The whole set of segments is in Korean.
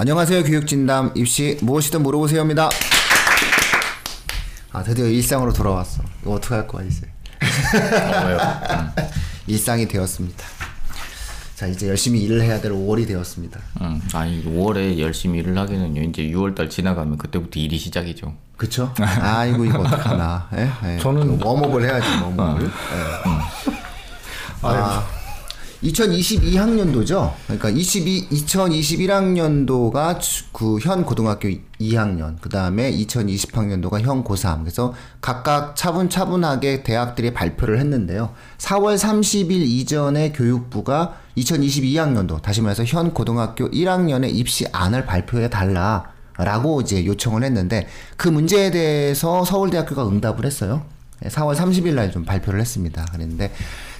안녕하세요. 교육진담 입시 무엇이든 물어보세요입니다. 아 드디어 일상으로 돌아왔어. 이거 어떻게 할 거야 이제? 일상이 되었습니다. 자 이제 열심히 일을 해야 될 5월이 되었습니다. 음, 아니 5월에 열심히 일을 하기는요. 이제 6월달 지나가면 그때부터 일이 시작이죠. 그쵸? 아이고 이거 어떡하나. 예? 예. 저는- 웜업을 해야지 웜업을. 예. 아, 2022학년도죠. 그러니까 22 2021학년도가 그 현 고등학교 2학년, 그 다음에 2020학년도가 현 고3. 그래서 각각 차분차분하게 대학들이 발표를 했는데요. 4월 30일 이전에 교육부가 2022학년도, 다시 말해서 현 고등학교 1학년의 입시 안을 발표해 달라. 라고 이제 요청을 했는데 그 문제에 대해서 서울대학교가 응답을 했어요. 4월 30일 날 좀 발표를 했습니다. 그랬는데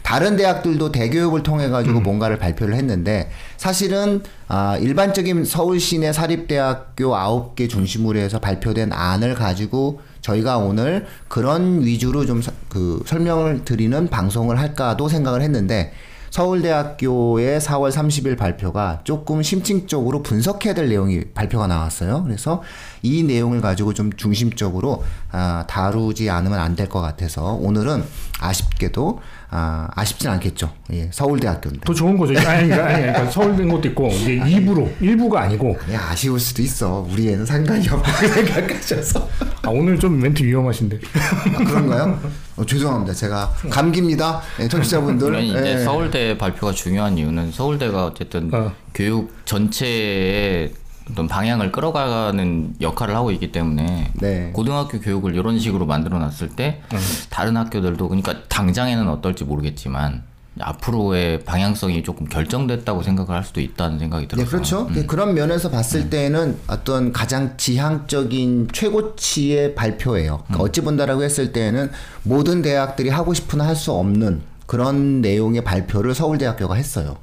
다른 대학들도 대교육을 통해 가지고 뭔가를 발표를 했는데 사실은 아 일반적인 서울 시내 사립대학교 9개 중심으로 해서 발표된 안을 가지고 저희가 오늘 그런 위주로 좀 그 설명을 드리는 방송을 할까도 생각을 했는데 서울대학교의 4월 30일 발표가 조금 심층적으로 분석해야 될 내용이 발표가 나왔어요. 그래서 이 내용을 가지고 좀 중심적으로 아, 다루지 않으면 안 될 것 같아서 오늘은 아쉽게도 아, 아쉽진 않겠죠. 예, 서울대학교인데. 더 좋은 거죠. 아니, 그러니까, 아니, 그러니까 서울된 것도 있고 이게 일부로 일부가 아니고 예, 아쉬울 수도 있어. 우리 애는 상관이 없다고 생각하셔서. 아, 오늘 좀 멘트 위험하신데. 아, 그런가요? 어, 죄송합니다. 제가 감기입니다. 예, 청취자분들. 아니 이제 예. 서울대 발표가 중요한 이유는 서울대가 어쨌든 어. 교육 전체의 어떤 방향을 끌어가는 역할을 하고 있기 때문에 네. 고등학교 교육을 이런 식으로 만들어 놨을 때 다른 학교들도 그러니까 당장에는 어떨지 모르겠지만 앞으로의 방향성이 조금 결정됐다고 생각을 할 수도 있다는 생각이 네, 들어서 그렇죠. 그런 면에서 봤을 때는 어떤 가장 지향적인 최고치의 발표예요. 그러니까 어찌 본다라고 했을 때는 모든 대학들이 하고 싶으나 할 수 없는 그런 내용의 발표를 서울대학교가 했어요.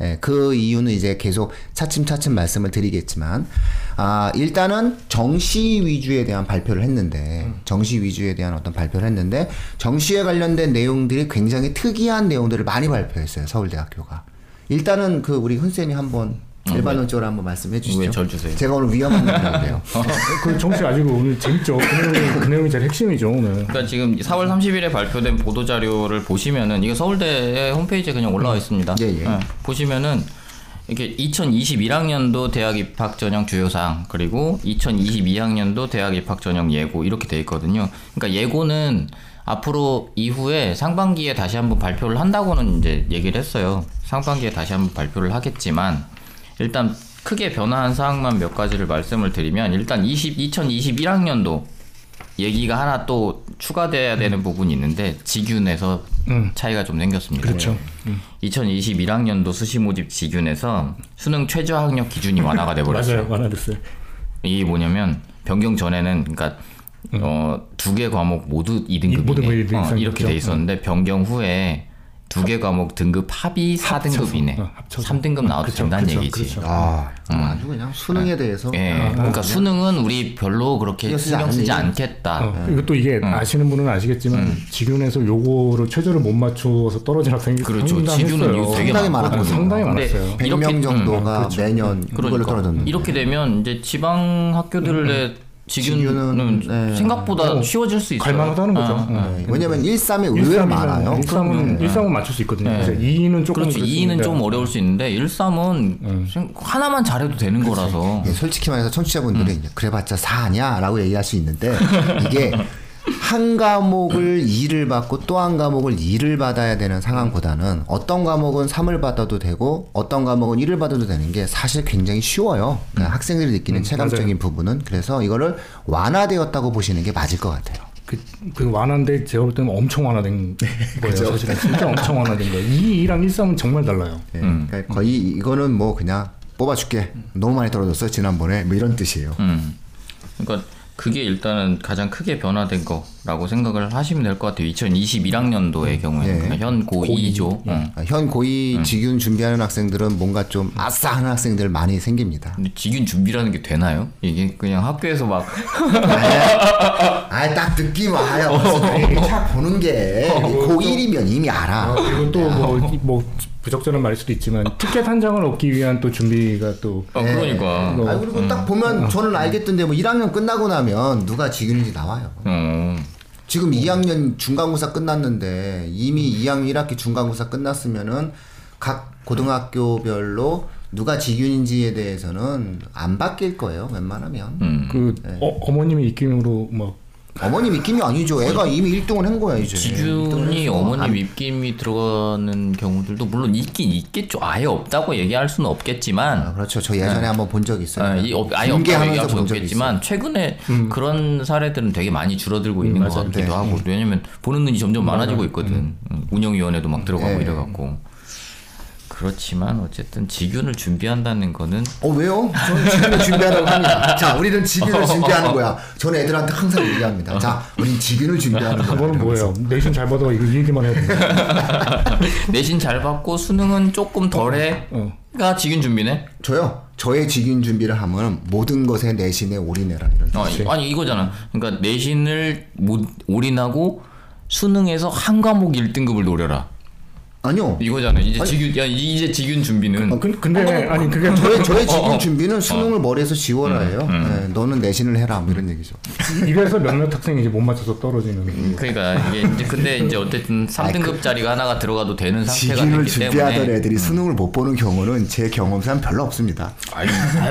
예, 그 이유는 이제 계속 차츰차츰 말씀을 드리겠지만, 아, 일단은 정시 위주에 대한 발표를 했는데, 정시 위주에 대한 어떤 발표를 했는데, 정시에 관련된 내용들이 굉장히 특이한 내용들을 많이 발표했어요, 서울대학교가. 일단은 그 우리 훈쌤이 한번 일반론적으로 한번 말씀해 주시죠. 왜 절 주세요? 제가 오늘 위험한 건데요. 그 정치 아직 오늘 재밌죠. 그 내용이, 그 내용이 제일 핵심이죠 오늘. 그러니까 지금 4월 30일에 발표된 보도 자료를 보시면은 이거 서울대 홈페이지에 그냥 올라와 있습니다. 예, 예. 보시면은 이렇게 2021학년도 대학 입학 전형 주요 사항 그리고 2022학년도 대학 입학 전형 예고 이렇게 돼 있거든요. 그러니까 예고는 앞으로 이후에 상반기에 다시 한번 발표를 한다고는 이제 얘기를 했어요. 상반기에 다시 한번 발표를 하겠지만 일단 크게 변화한 사항만 몇 가지를 말씀을 드리면 일단 20, 2021학년도 얘기가 하나 또 추가돼야 되는 부분이 있는데 지균에서 음. 차이가 좀 생겼습니다. 그렇죠. 2021학년도 수시 모집 지균에서 수능 최저 학력 기준이 완화가 돼 버렸어요. 맞아요. 완화됐어요. 이게 뭐냐면 변경 전에는 그러니까 어, 두 개 과목 모두 이- 모든 거 2등급이네. 이등 어. 이렇게 돼 있었는데 변경 후에 두 개 과목 등급 합이 4등급이네. 어, 합쳐서. 3등급 나와도 그쵸, 된다는 그쵸, 얘기지. 그쵸. 아, 아주 그냥 수능에 대해서. 예. 아, 그러니까 수능은 우리 별로 그렇게 신경 쓰지. 않겠다. 어, 이것도 이게 아시는 분은 아시겠지만 지균에서 요거를 최저를 못 맞춰서 떨어진 학생이 그렇죠. 지균은 되게 상당히. 많았거든요. 상당히 많았어요. 100명 이렇게- 정도가 음, 매년 그걸로 그러니까 떨어졌는데. 이렇게 되면 이제 지방 학교들의 지균은 지균은, 네. 생각보다 어, 쉬워질 수 있어요. 갈만하다는 거죠. 어, 어. 네, 왜냐면 1, 3에 의외로 많아요. 1삼은 1삼은 맞출 수 있거든요. 그래서 2는 조금 그렇죠. 2는 좀 어려울 수 있는데 1, 3은 음. 하나만 잘해도 되는 거라서 예, 솔직히 말해서 청취자분들이 음. 그래봤자 4냐? 라고 얘기할 수 있는데 이게 한 과목을 2를 받고 또 한 과목을 2를 받아야 되는 상황보다는 어떤 과목은 3을 받아도 되고 어떤 과목은 1을 받아도 되는 게 사실 굉장히 쉬워요. 그러니까 학생들이 느끼는 체감적인 부분은 그래서 이거를 완화되었다고 보시는 게 맞을 것 같아요. 그, 그 완화인데 제가 볼 때는 엄청 완화된 거예요. 사실은 진짜 엄청 완화된 거예요. 2, 2랑 1, 3은 정말 달라요. 예, 음. 그러니까 거의 이거는 뭐 그냥 뽑아줄게. 너무 많이 떨어졌어 지난번에 뭐 이런 뜻이에요. 음. 그러니까 그게 일단은 가장 크게 변화된 거 라고 생각을 하시면 될 것 같아요. 2021학년도의 경우에는 예. 그냥 현 고2죠. 어. 아, 현 고2 직윤 준비하는 학생들은 뭔가 좀 아싸 하는 학생들 많이 생깁니다. 근데 직윤 준비라는 게 되나요? 이게 그냥 학교에서 막 아, 딱 느낌 와요. 무슨 차 보는 게 고1이면 이미 알아. 그리고 또뭐 뭐 부적절한 말일 수도 있지만 티켓 한 장을 얻기 위한 또 준비가 또 아, 그러니까. 어. 아 그리고 딱 보면 저는 알겠던데 뭐 1학년 끝나고 나면 누가 직윤인지 나와요. 어. 지금 2학년 중간고사 끝났는데 이미 2학년 1학기 중간고사 끝났으면은 각 고등학교별로 누가 직윤인지에 대해서는 안 바뀔 거예요. 웬만하면. 음. 그 어, 어머님의 입김으로 막 어머님 입김이 아니죠. 애가 이미 1등을 한 거야 이제. 해서 어머님 안- 입김이 들어가는 경우들도 물론 있긴 있겠죠. 아예 없다고 얘기할 수는 없겠지만 아, 그렇죠. 저 예전에 한번 본 적이 있어요. 아, 이 없- 아예 없다고 얘기할 수는 없겠지만 최근에 그런 사례들은 되게 많이 줄어들고 있는 것 맞아요. 같기도 네. 하고 왜냐면 보는 눈이 점점 많아지고 있거든. 음, 운영위원회도 막 들어가고 네. 이래갖고 그렇지만 어쨌든 직윤을 준비한다는 거는 어 왜요? 저는 직윤을 준비하라고 합니다. 자, 우리는 직윤을 준비하는 거야. 저는 애들한테 항상 얘기합니다. 자, 우리는 직윤을 준비하는 거야. 그거는 뭐예요? 내신 잘 받아 이거 이 얘기만 해야 되는 내신 잘 받고 수능은 조금 덜해가 어. 직윤 준비네. 저요. 저의 직윤 준비를 하면 모든 것에 내신에 올인해라 이런. 어, 이- 아니 이거잖아. 그러니까 내신을 못 올인하고 수능에서 한 과목 1등급을 노려라. 아니요. 이거잖아. 이제 직윤 야 이제 직윤 준비는 어, 근- 근데 아니 그게 저의 저의 직윤 어, 어. 준비는 수능을 머리에서 지워라예요. 네, 너는 내신을 해라 뭐 이런 얘기죠. 이래서 몇몇 학생이 이제 못 맞춰서 떨어지는 그러니까 이게 이제 근데 이제 어쨌든 3등급짜리가 하나가 들어가도 되는 상태가 직윤을 됐기 준비하던 때문에 애들이 수능을 못 보는 경우는 제 경험상 별로 없습니다. 아니,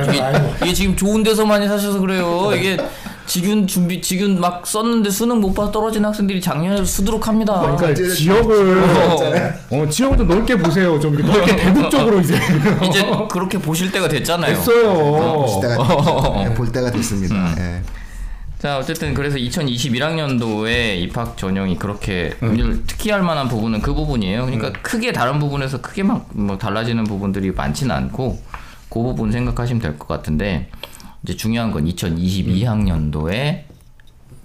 이게, 이게 지금 좋은 데서 많이 사셔서 그래요. 이게 직윤 준비 직윤 막 썼는데 수능 못 봐서 떨어진 학생들이 작년에 수두룩합니다. 그러니까 이제 지역을 어, 지역을 좀 넓게 보세요. 좀 이렇게 넓게 대북 쪽으로 이제 이제 그렇게 보실 때가 됐잖아요. 볼 됐어요. 때가 됐죠. 네, 볼 때가 됐습니다. 음. 예. 자 어쨌든 그래서 2021학년도에 입학 전형이 그렇게 특이할 만한 부분은 그 부분이에요. 그러니까 크게 다른 부분에서 크게 막 뭐 달라지는 부분들이 많지는 않고 그 부분 생각하시면 될 것 같은데 이제 중요한 건 2022학년도에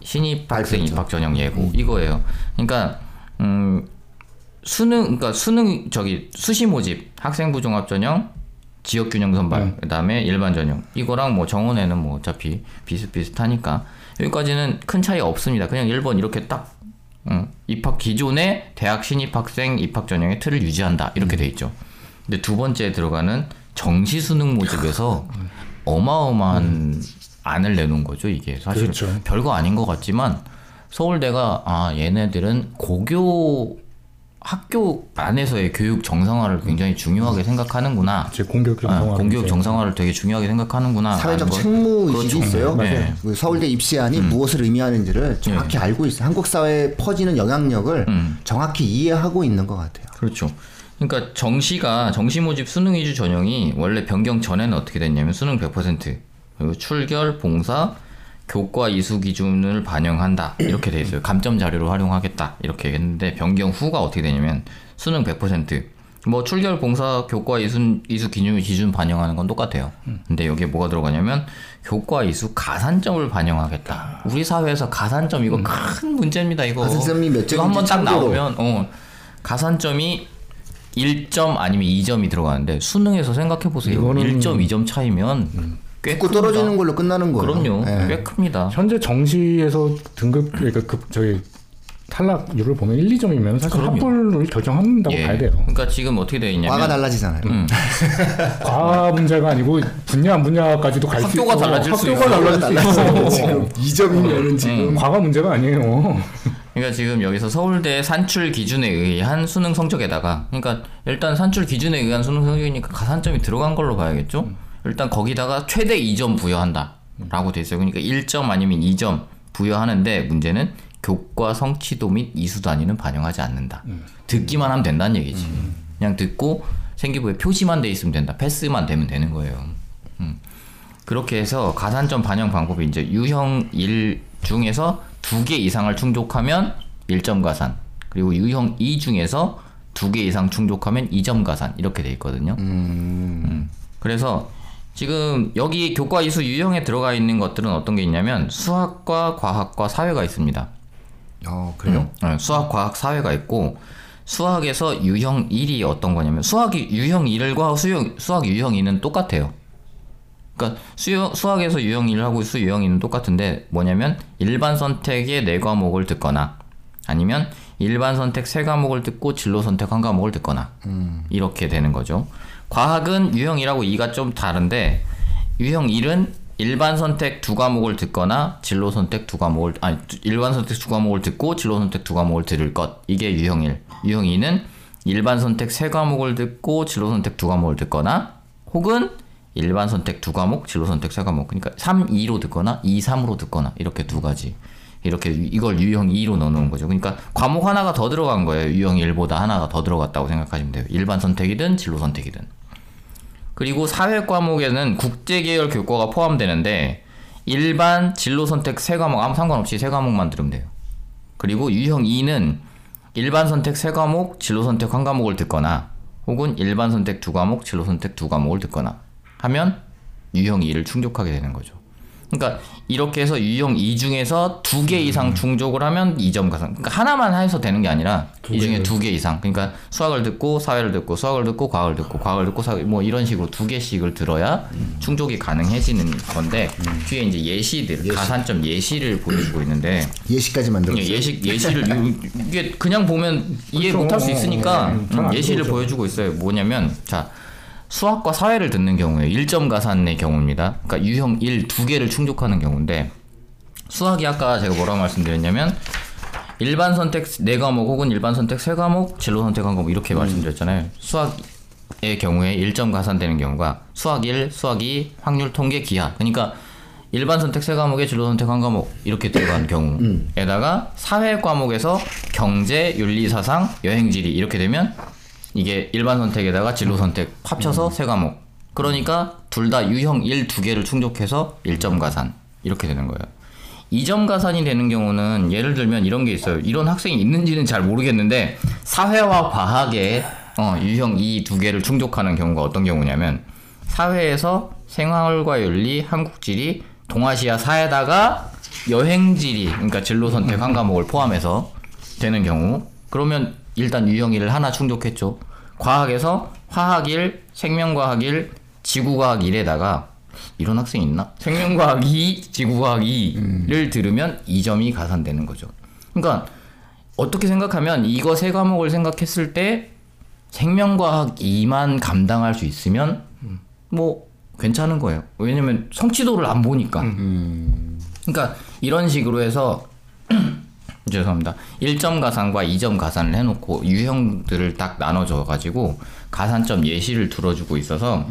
신입 학생. 입학 전형 예고 이거예요. 그러니까 음 수능 그러니까 수능 저기 수시 모집 학생부 종합 전형 지역 균형 선발 그다음에 일반 전형 이거랑 뭐 정원에는 뭐 어차피 비슷비슷하니까 여기까지는 큰 차이 없습니다. 그냥 1번 이렇게 딱 음, 입학 기존의 대학 신입 학생 입학 전형의 틀을 유지한다 이렇게 돼 있죠. 근데 두 번째에 들어가는 정시 수능 모집에서 어마어마한 안을 내놓은 거죠 이게 사실 그렇죠. 별거 아닌 것 같지만 서울대가 아 얘네들은 고교 학교 안에서의 교육 정상화를 굉장히 중요하게 생각하는구나. 제 공격 아, 정상화 공교육 정상화를 되게 중요하게 생각하는구나. 사회적 책무 그렇죠. 의식이 있어요. 네. 그 서울대 입시안이 무엇을 의미하는지를 정확히 알고 있어요. 한국 사회에 퍼지는 영향력을 음. 정확히 이해하고 있는 것 같아요. 그렇죠. 그러니까 정시가 정시 모집 수능 위주 전형이 원래 변경 전에는 어떻게 됐냐면 수능 100% 그리고 출결, 봉사, 교과 이수 기준을 반영한다 이렇게 돼 있어요. 감점 자료로 활용하겠다 이렇게 했는데 변경 후가 어떻게 되냐면 수능 100%뭐 출결, 봉사, 교과 이수 이수 기준 기준 반영하는 건 똑같아요. 근데 여기에 뭐가 들어가냐면 교과 이수 가산점을 반영하겠다. 우리 사회에서 가산점 이거 큰 문제입니다. 이거 가산점이 몇 이거 한번 점인지 딱. 나오면 어 가산점이 1점 아니면 2점이 들어가는데 수능에서 생각해 보세요. 이거는- 1점, 2점 차이면 꽤고 큽니다. 떨어지는 걸로 끝나는 거예요. 그럼요. 예. 꽤 큽니다. 현재 정시에서 등급 그러니까 급 저희 탈락률을 보면 1, 2점이면 사실 그럼요. 합불을 결정한다고 예. 봐야 돼요. 그러니까 지금 어떻게 되어 있냐면 과가 달라지잖아요. 음. 과학 문제가 아니고 분야 안 분야까지도 갈 수 있고 학교가 달라질 수 학교가 있어요. 달라질 수 있어. 지금 2점이면은 지금 과가 문제가 아니에요. 그러니까 지금 여기서 서울대 산출 기준에 의한 수능 성적에다가 그러니까 일단 산출 기준에 의한 수능 성적이니까 가산점이 들어간 걸로 봐야겠죠. 일단 거기다가 최대 2점 부여한다라고 돼 있어요. 그러니까 1점 아니면 2점 부여하는데 문제는 교과 성취도 및 이수 단위는 반영하지 않는다. 듣기만 하면 된다는 얘기지. 그냥 듣고 생기부에 표시만 돼 있으면 된다. 패스만 되면 되는 거예요. 음. 그렇게 해서 가산점 반영 방법이 이제 유형 1 중에서 두 개 이상을 충족하면 1점 가산 그리고 유형 2 중에서 두 개 이상 충족하면 2점 가산 이렇게 돼 있거든요. 음. 그래서 지금 여기 교과 이수 유형에 들어가 있는 것들은 어떤 게 있냐면 수학과 과학과 사회가 있습니다. 어 그래요? 네, 수학, 과학, 사회가 있고 수학에서 유형 1이 어떤 거냐면 수학이 유형 1과 수형, 수학 유형 2는 똑같아요. 그러니까 수요, 수학에서 유형 1하고 수 유형 2는 똑같은데 뭐냐면 일반 선택의 네 과목을 듣거나 아니면 일반 선택 세 과목을 듣고 진로 선택 한 과목을 듣거나 이렇게 되는 거죠. 과학은 유형 1하고 2가 좀 다른데 유형 1은 일반 선택 두 과목을 듣거나 진로 선택 두 과목을 아니 일반 선택 두 과목을 듣고 진로 선택 두 과목을 들을 것 이게 유형 1. 유형 2는 일반 선택 세 과목을 듣고 진로 선택 두 과목을 듣거나 혹은 일반 선택 두 과목, 진로 선택 세 과목. 그러니까 3, 2로 듣거나 2, 3으로 듣거나 이렇게 두 가지. 이렇게 유- 이걸 유형 2로 넣어놓은 거죠. 그러니까 과목 하나가 더 들어간 거예요. 유형 1보다 하나가 더 들어갔다고 생각하시면 돼요. 일반 선택이든 진로 선택이든. 그리고 사회 과목에는 국제 계열 교과가 포함되는데 일반 진로 선택 세 과목 아무 상관없이 세 과목만 들으면 돼요. 그리고 유형 2는 일반 선택 세 과목, 진로 선택 한 과목을 듣거나 혹은 일반 선택 두 과목, 진로 선택 두 과목을 듣거나 하면 유형 2를 충족하게 되는 거죠. 그러니까 이렇게 해서 유형 2 중에서 두 개 이상 충족을 하면 2점 가상. 그러니까 하나만 해서 되는 게 아니라 이 중에 두 개 이상. 그러니까 수학을 듣고 사회를 듣고 수학을 듣고 과학을 듣고 과학을 듣고 사회 뭐 이런 식으로 두 개씩을 들어야 충족이 가능해지는 건데 뒤에 이제 예시들 가산점 예시를 보여주고 있는데 예시까지 만들었어요. 예, 예시 예시를 이- 이게 그냥 보면 이해 못할 수 있으니까 어, 잘안 음, 예시를. 보여주고 있어요. 뭐냐면 자 수학과 사회를 듣는 경우에 1점 가산의 경우입니다. 그러니까 유형 1 두 개를 충족하는 경우인데 수학이 아까 제가 뭐라고 말씀드렸냐면 일반 선택 네 과목 혹은 일반 선택 세 과목, 진로 선택 한 과목 이렇게 말씀드렸잖아요. 수학의 경우에 1점 가산되는 경우가 수학 1, 수학 2, 확률 통계 기하. 그러니까 일반 선택 세 과목에 진로 선택 한 과목 이렇게 들어간 경우에다가 사회 과목에서 경제, 윤리, 사상, 여행지리 이렇게 되면 이게 일반 선택에다가 진로 선택 합쳐서 세 과목. 그러니까 둘 다 유형 1 두 개를 충족해서 1점 가산 이렇게 되는 거예요. 2점 가산이 되는 경우는 예를 들면 이런 게 있어요. 이런 학생이 있는지는 잘 모르겠는데 사회와 과학에 어, 유형 2 두 개를 충족하는 경우가 어떤 경우냐면 사회에서 생활과 윤리, 한국지리, 동아시아 사에다가 여행지리 그러니까 진로 선택 한 과목을 포함해서 되는 경우 그러면 일단 유형 1을 하나 충족했죠. 과학에서 화학 1, 생명과학 1, 지구과학 1에다가 이런 학생이 있나? 생명과학 2, 지구과학 2를 들으면 2점이 가산되는 거죠. 그러니까 어떻게 생각하면 이거 세 과목을 생각했을 때 생명과학 2만 감당할 수 있으면 뭐 괜찮은 거예요. 왜냐면 성취도를 안 보니까. 그러니까 이런 식으로 해서 죄송합니다. 1점 가산과 2점 가산을 해놓고 유형들을 딱 나눠줘 가지고 가산점 예시를 들어주고 있어서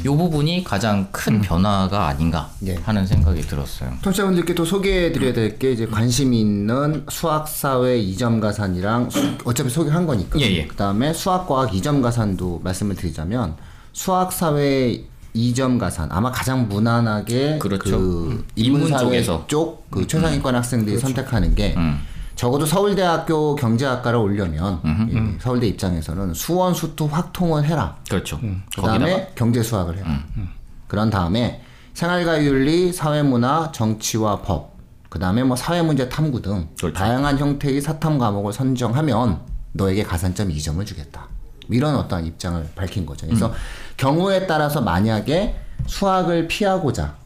이 부분이 가장 큰 변화가 아닌가 예. 하는 생각이 들었어요. 청취자분들께 또 소개해드려야 될 게 이제 관심 있는 수학, 사회 2점 가산이랑 수- 어차피 소개한 거니까. 예, 예. 그 다음에 수학, 과학 2점 가산도 말씀을 드리자면 수학, 사회 2점 가산 아마 가장 무난하게 그렇죠. 그 음. 인문 쪽에서. 쪽그 최상위권 학생들이 선택하는 게 음. 적어도 서울대학교 경제학과를 오려면 이 서울대 입장에서는 수원, 수투, 확통을 해라. 그렇죠. 그 다음에 경제 수학을 해요. 그런 다음에 생활과 윤리, 사회문화, 정치와 법, 그 다음에 뭐 사회 문제 탐구 등 그렇죠. 다양한 형태의 사탐 과목을 선정하면 너에게 가산점 2점을 주겠다. 이런 어떠한 입장을 밝힌 거죠. 그래서 경우에 따라서 만약에 수학을 피하고자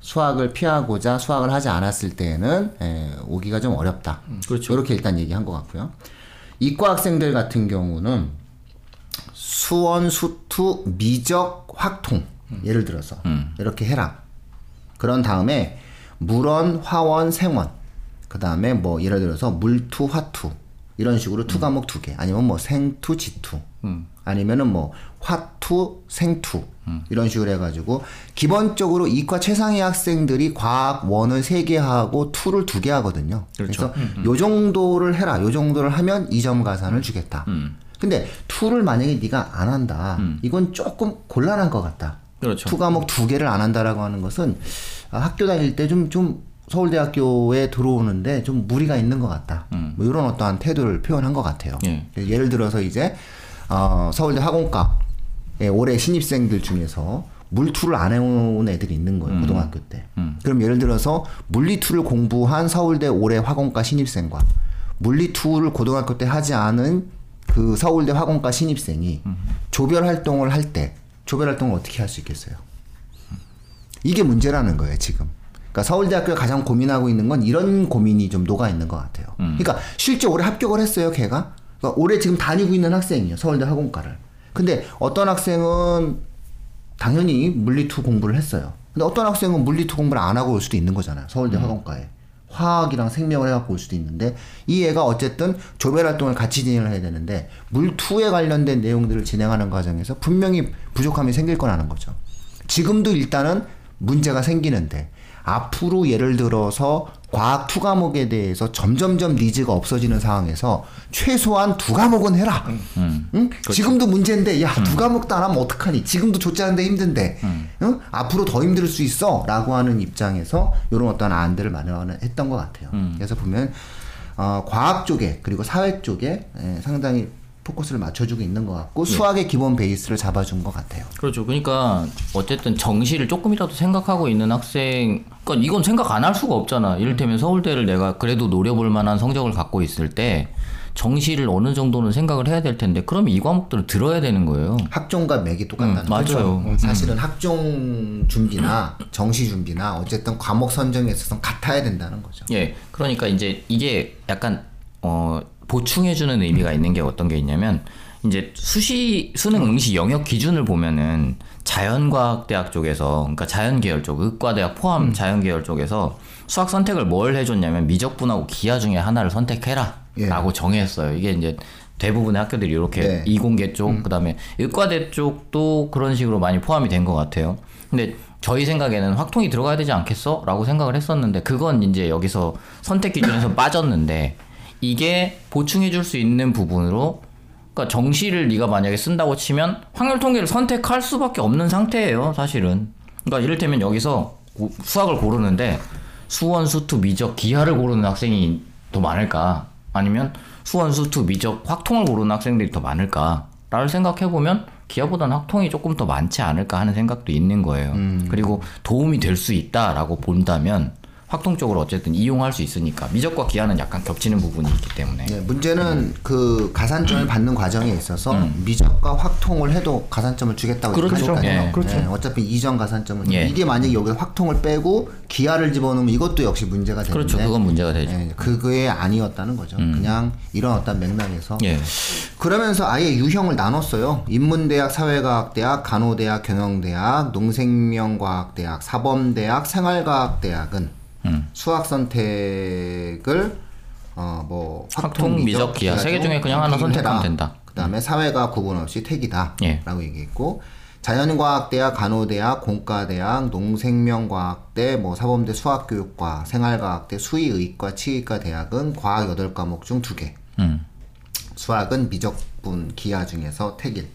수학을 피하고자 수학을 하지 않았을 때에는 에, 오기가 좀 어렵다. 그렇죠. 이렇게 일단 얘기한 것 같고요. 이과 학생들 같은 경우는 수원, 수투, 미적, 확통 예를 들어서 이렇게 해라. 그런 다음에 물원, 화원, 생원 그 다음에 뭐 예를 들어서 물two, 화two 이런 식으로 two 과목 두 개 아니면 뭐 생two, 지two 아니면은 뭐 화two, 생two 이런 식으로 해가지고 기본적으로 이과 최상위 학생들이 과학 one을 세 개 하고 two를 두 개 하거든요. 그렇죠. 그래서 요 정도를 해라. 요 정도를 하면 2점 가산을 주겠다. 근데 two를 만약에 네가 안 한다. 이건 조금 곤란한 것 같다. 그렇죠. two 과목 두 개를 안 한다라고 하는 것은 아, 학교 다닐 때 좀좀 서울대학교에 들어오는데 좀 무리가 있는 것 같다. 뭐 이런 어떠한 태도를 표현한 것 같아요. 예. 예를 들어서 이제 어, 서울대 학원과 올해 신입생들 중에서 물투를 안 해온 애들이 있는 거예요 고등학교 때. 그럼 예를 들어서 물리투를 공부한 서울대 올해 화공과 신입생과 물리투를 고등학교 때 하지 않은 그 서울대 화공과 신입생이 조별 활동을 할 때 조별 활동을 어떻게 할 수 있겠어요? 이게 문제라는 거예요 지금. 그러니까 서울대학교가 가장 고민하고 있는 건 이런 고민이 좀 녹아 있는 것 같아요. 그러니까 실제 올해 합격을 했어요, 걔가. 그러니까 올해 지금 다니고 있는 학생이에요, 서울대 학원과를. 근데 어떤 학생은 당연히 물리투 공부를 했어요. 근데 어떤 학생은 물리투 공부를 안 하고 올 수도 있는 거잖아요, 서울대 학원과에. 화학이랑 생명을 해갖고 올 수도 있는데 이 애가 어쨌든 조별 활동을 같이 진행을 해야 되는데 물투에 관련된 내용들을 진행하는 과정에서 분명히 부족함이 생길 거라는 거죠. 지금도 일단은 문제가 생기는데 앞으로 예를 들어서 과학 two 과목에 대해서 점점점 needs가 없어지는 상황에서 최소한 두 과목은 해라. 응? 지금도 문제인데 야 두 과목도 안 하면 어떡하니? 지금도 줬자는데 힘든데 응? 앞으로 더 힘들 수 있어라고 하는 입장에서 이런 어떤 안들을 마련했던 것 같아요. 그래서 보면 어, 과학 쪽에 그리고 사회 쪽에 예, 상당히 포커스를 맞춰주고 있는 것 같고 수학의 기본 베이스를 잡아준 것 같아요. 그렇죠. 그러니까 어쨌든 정시를 조금이라도 생각하고 있는 학생, 그러니까 이건 생각 안 할 수가 없잖아. 이를테면 서울대를 내가 그래도 노려볼 만한 성적을 갖고 있을 때 정시를 어느 정도는 생각을 해야 될 텐데 그럼 이 과목들을 들어야 되는 거예요. 학종과 맥이 똑같다는 음, 거죠. 맞아요. 음, 사실은 학종 준비나 정시 준비나 어쨌든 과목 선정에 있어서 같아야 된다는 거죠. 예. 그러니까 이제 이게 약간 어 보충해주는 의미가 있는 게 어떤 게 있냐면 이제 수시 수능 응시 영역 기준을 보면은 자연과학대학 쪽에서 그러니까 자연계열 쪽 의과대학 포함 음. 자연계열 쪽에서 수학 선택을 뭘 해줬냐면 미적분하고 기하 중에 하나를 선택해라라고 예. 정했어요. 이게 이제 대부분의 학교들이 이렇게 네. 이공계 쪽 그다음에 의과대 쪽도 그런 식으로 많이 포함이 된 것 같아요. 근데 저희 생각에는 확통이 들어가야 되지 않겠어? 라고 생각을 했었는데 그건 이제 여기서 선택 기준에서 빠졌는데 이게 보충해 줄 수 있는 부분으로 그러니까 정시를 네가 만약에 쓴다고 치면 확률 통계를 선택할 수밖에 없는 상태예요, 사실은. 그러니까 이를테면 여기서 고- 수학을 고르는데 수원, 수투, 미적, 기하를 고르는 학생이 더 많을까? 아니면 수원, 수투, 미적, 확통을 고르는 학생들이 더 많을까? 라를 생각해 보면 기하보다는 확통이 조금 더 많지 않을까 하는 생각도 있는 거예요. 그리고 도움이 될 수 있다라고 본다면 확통 쪽으로 어쨌든 이용할 수 있으니까 미적과 기하는 약간 겹치는 부분이 있기 때문에 네, 문제는 음. 그 가산점을 받는 과정에 있어서 미적과 확통을 해도 가산점을 주겠다고 그렇죠. 얘기하니까요. 예. 그렇죠. 네, 어차피 이전 가산점은 예. 이게 만약에 여기서 확통을 빼고 기하를 집어넣으면 이것도 역시 문제가 되는데 그렇죠. 그건 문제가 되죠. 예, 그게 아니었다는 거죠. 그냥 이런 어떤 맥락에서 예. 그러면서 아예 유형을 나눴어요. 인문대학, 사회과학대학, 간호대학, 경영대학, 농생명과학대학, 사범대학, 생활과학대학은 음. 수학 선택을 어뭐 확통, 미적, 기하 세 개 중에 그냥 하나 선택하면 된다. 그다음에 사회가 구분 없이 택이다라고 예. 얘기했고 자연과학대학, 간호대학, 공과대학, 농생명과학대, 뭐 사범대 수학교육과, 생활과학대, 수의의과, 치의과 대학은 과학 8과목 중 2개. 음. 수학은 미적분 기하 중에서 택일.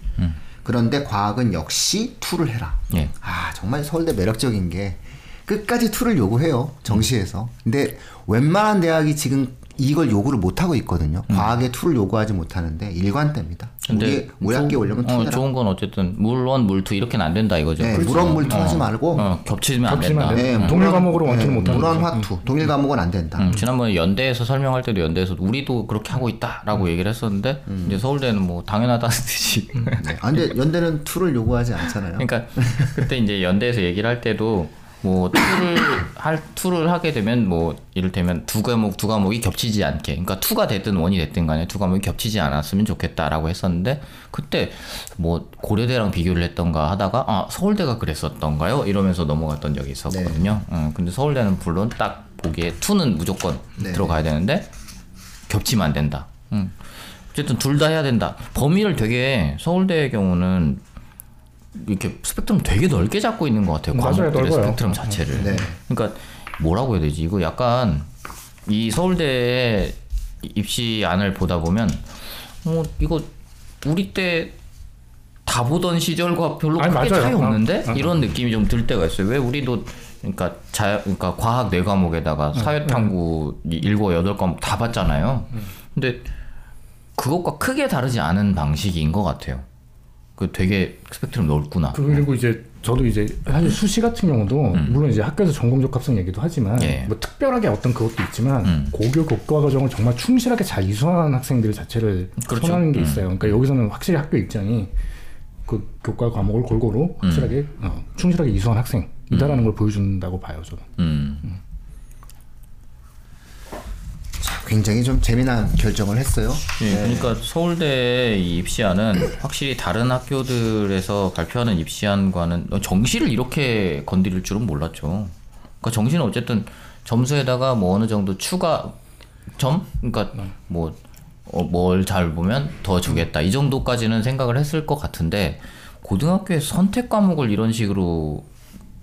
그런데 과학은 역시 투를 해라. 예. 아 정말 서울대 매력적인 게 끝까지 투를 요구해요 정시에서. 근데 웬만한 대학이 지금 이걸 요구를 못 하고 있거든요. 과학에 투를 요구하지 못하는데 일관됩니다. 우리 우리 학교 오려면 어. 좋은 건 어쨌든 물원 물투 이렇게는 안 된다 이거죠. 네, 그렇죠. 물원 물투 하지 말고 어, 겹치면 안 겹치면 된다. 안 된다. 네, 동일 물원- 과목으로 원투를 네, 못하는 물원. 화투 동일 과목은 안 된다. 음, 지난번에 연대에서 설명할 때도 연대에서 우리도 그렇게 하고 있다라고 얘기를 했었는데 이제 서울대는 뭐 당연하다는 듯이 네. 아, 근데 연대는 투를 요구하지 않잖아요. 그러니까 그때 이제 연대에서 얘기를 할 때도 뭐 투를 할 투를 하게 되면 뭐 이를테면 두 과목 두 과목이 겹치지 않게 그러니까 투가 됐든 원이 됐든 간에 두 과목이 겹치지 않았으면 좋겠다라고 했었는데 그때 뭐 고려대랑 비교를 했던가 하다가 아 서울대가 그랬었던가요 이러면서 넘어갔던 적이 있었거든요. 어, 근데 서울대는 물론 딱 보기에 투는 무조건 네. 들어가야 되는데 겹치면 안 된다. 음. 어쨌든 둘 다 해야 된다. 범위를 되게 서울대의 경우는 이렇게 스펙트럼 되게 넓게 잡고 있는 것 같아요. 과목들의. 스펙트럼 자체를. 네. 그러니까 뭐라고 해야 되지? 이거 약간 이 서울대 입시안을 보다 보면 어 이거 우리 때 다 보던 시절과 별로 아니, 크게 맞아요. 차이 없는데 어, 어. 이런 느낌이 좀 들 때가 있어요. 왜 우리도 그러니까 자 그러니까 과학 네 과목에다가 사회탐구 일곱 여덟 과목 다 봤잖아요. 근데 그것과 크게 다르지 않은 방식인 것 같아요. 그 되게 스펙트럼 넓구나. 그리고 이제 저도 이제 사실 수시 같은 경우도 물론 이제 학교에서 전공 적합성 얘기도 하지만 음. 예. 뭐 특별하게 어떤 그것도 있지만 음. 고교 교과 과정을 정말 충실하게 잘 이수하는 학생들 자체를 그렇죠. 선호하는 게 음. 있어요. 그러니까 여기서는 확실히 학교 입장이 그 교과 과목을 골고루 확실하게 어, 충실하게 이수한 학생 이다라는 걸 보여준다고 봐요 저는. 음. 굉장히 좀 재미난 결정을 했어요. 예, 그러니까 서울대 이 입시안은 확실히 다른 학교들에서 발표하는 입시안과는 정시를 이렇게 건드릴 줄은 몰랐죠. 그러니까 정시는 어쨌든 점수에다가 뭐 어느 정도 추가 점, 그러니까 뭐 어, 뭘잘 보면 더 주겠다 이 정도까지는 생각을 했을 것 같은데 고등학교에 선택 과목을 이런 식으로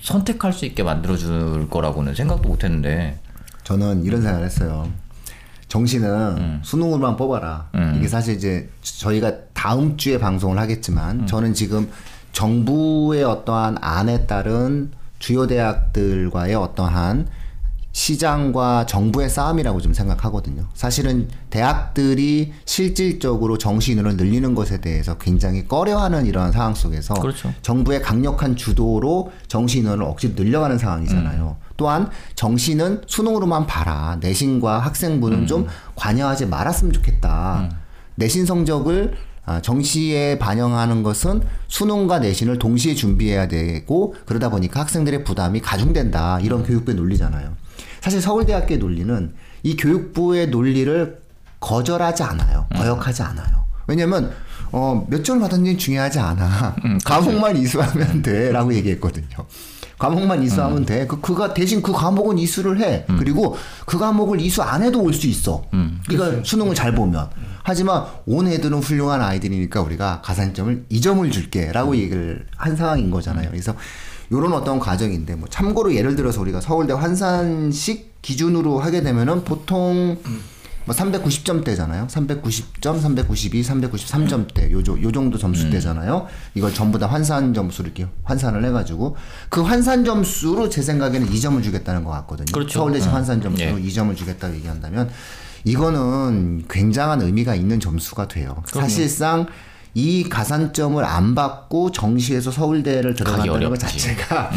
선택할 수 있게 만들어 줄 거라고는 생각도 못 했는데 저는 이런 생각을 했어요. 정시는 수능으로만 뽑아라. 이게 사실 이제 저희가 다음 주에 방송을 하겠지만 저는 지금 정부의 어떠한 안에 따른 주요 대학들과의 어떠한 시장과 정부의 싸움이라고 좀 생각하거든요. 사실은 대학들이 실질적으로 정시 인원을 늘리는 것에 대해서 굉장히 꺼려하는 이러한 상황 속에서 그렇죠. 정부의 강력한 주도로 정시 인원을 억지로 늘려가는 상황이잖아요. 또한 정시는 수능으로만 봐라. 내신과 학생부는 좀 관여하지 말았으면 좋겠다. 내신 성적을 아, 정시에 반영하는 것은 수능과 내신을 동시에 준비해야 되고 그러다 보니까 학생들의 부담이 가중된다. 이런 교육부의 논리잖아요. 사실 서울대학교의 논리는 이 교육부의 논리를 거절하지 않아요. 거역하지 않아요. 왜냐면 어, 몇 점을 받았는지 중요하지 않아. 과목만 이수하면 돼라고 얘기했거든요. 과목만 이수하면 돼. 그 그가 대신 그 과목은 이수를 해. 그리고 그 과목을 이수 안 해도 올 수 있어. 그러니까 수능을 잘 보면. 하지만 온 애들은 훌륭한 아이들이니까 우리가 가산점을 2점을 줄게 라고 얘기를 한 상황인 거잖아요. 그래서 요런 어떤 과정인데 뭐 참고로 예를 들어서 우리가 서울대 환산식 기준으로 하게 되면은 보통 뭐 390점대잖아요. 390점, 392, 393점대 요, 조- 요 정도 점수대잖아요. 이걸 전부 다 환산 점수를 이렇게 환산을 해가지고 그 환산 점수로 제 생각에는 2점을 주겠다는 것 같거든요. 그렇죠. 서울대식 음. 환산 점수로 예. 2점을 주겠다고 얘기한다면 이거는 굉장한 의미가 있는 점수가 돼요. 사실상 이 가산점을 안 받고 정시에서 서울대를 들어간다는 것. 자체가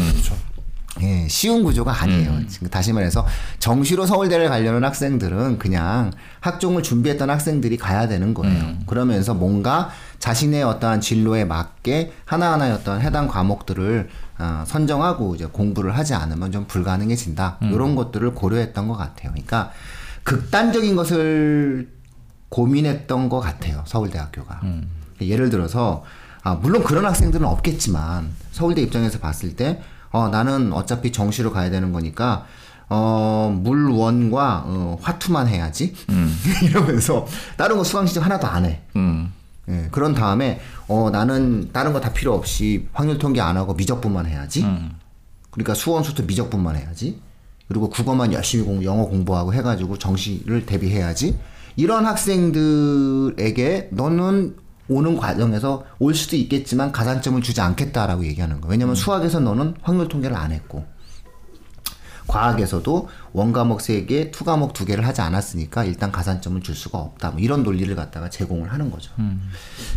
예, 쉬운 구조가 아니에요. 지금 다시 말해서 정시로 서울대를 가려는 학생들은 그냥 학종을 준비했던 학생들이 가야 되는 거예요. 그러면서 뭔가 자신의 어떠한 진로에 맞게 하나하나의 어떤 해당 과목들을 어, 선정하고 이제 공부를 하지 않으면 좀 불가능해진다. 이런 것들을 고려했던 것 같아요. 그러니까 극단적인 것을 고민했던 것 같아요. 서울대학교가. 예를 들어서 아, 물론 그런 학생들은 없겠지만 서울대 입장에서 봤을 때 어, 나는 어차피 정시로 가야 되는 거니까 어, 물원과 어, 화투만 해야지 이러면서 다른 거 수강 신청 하나도 안 해. 음. 예, 그런 다음에 어, 나는 다른 거 다 필요 없이 확률 통계 안 하고 미적분만 해야지. 그러니까 수원 수투 미적분만 해야지. 그리고 국어만 열심히 공, 영어 공부하고 해가지고 정시를 대비해야지. 이런 학생들에게 너는 오는 과정에서 올 수도 있겠지만 가산점을 주지 않겠다라고 얘기하는 거예요. 왜냐면 수학에서 너는 확률 통계를 안 했고, 과학에서도 원과목 3개, 투과목 2개를 하지 않았으니까 일단 가산점을 줄 수가 없다. 뭐 이런 논리를 갖다가 제공을 하는 거죠.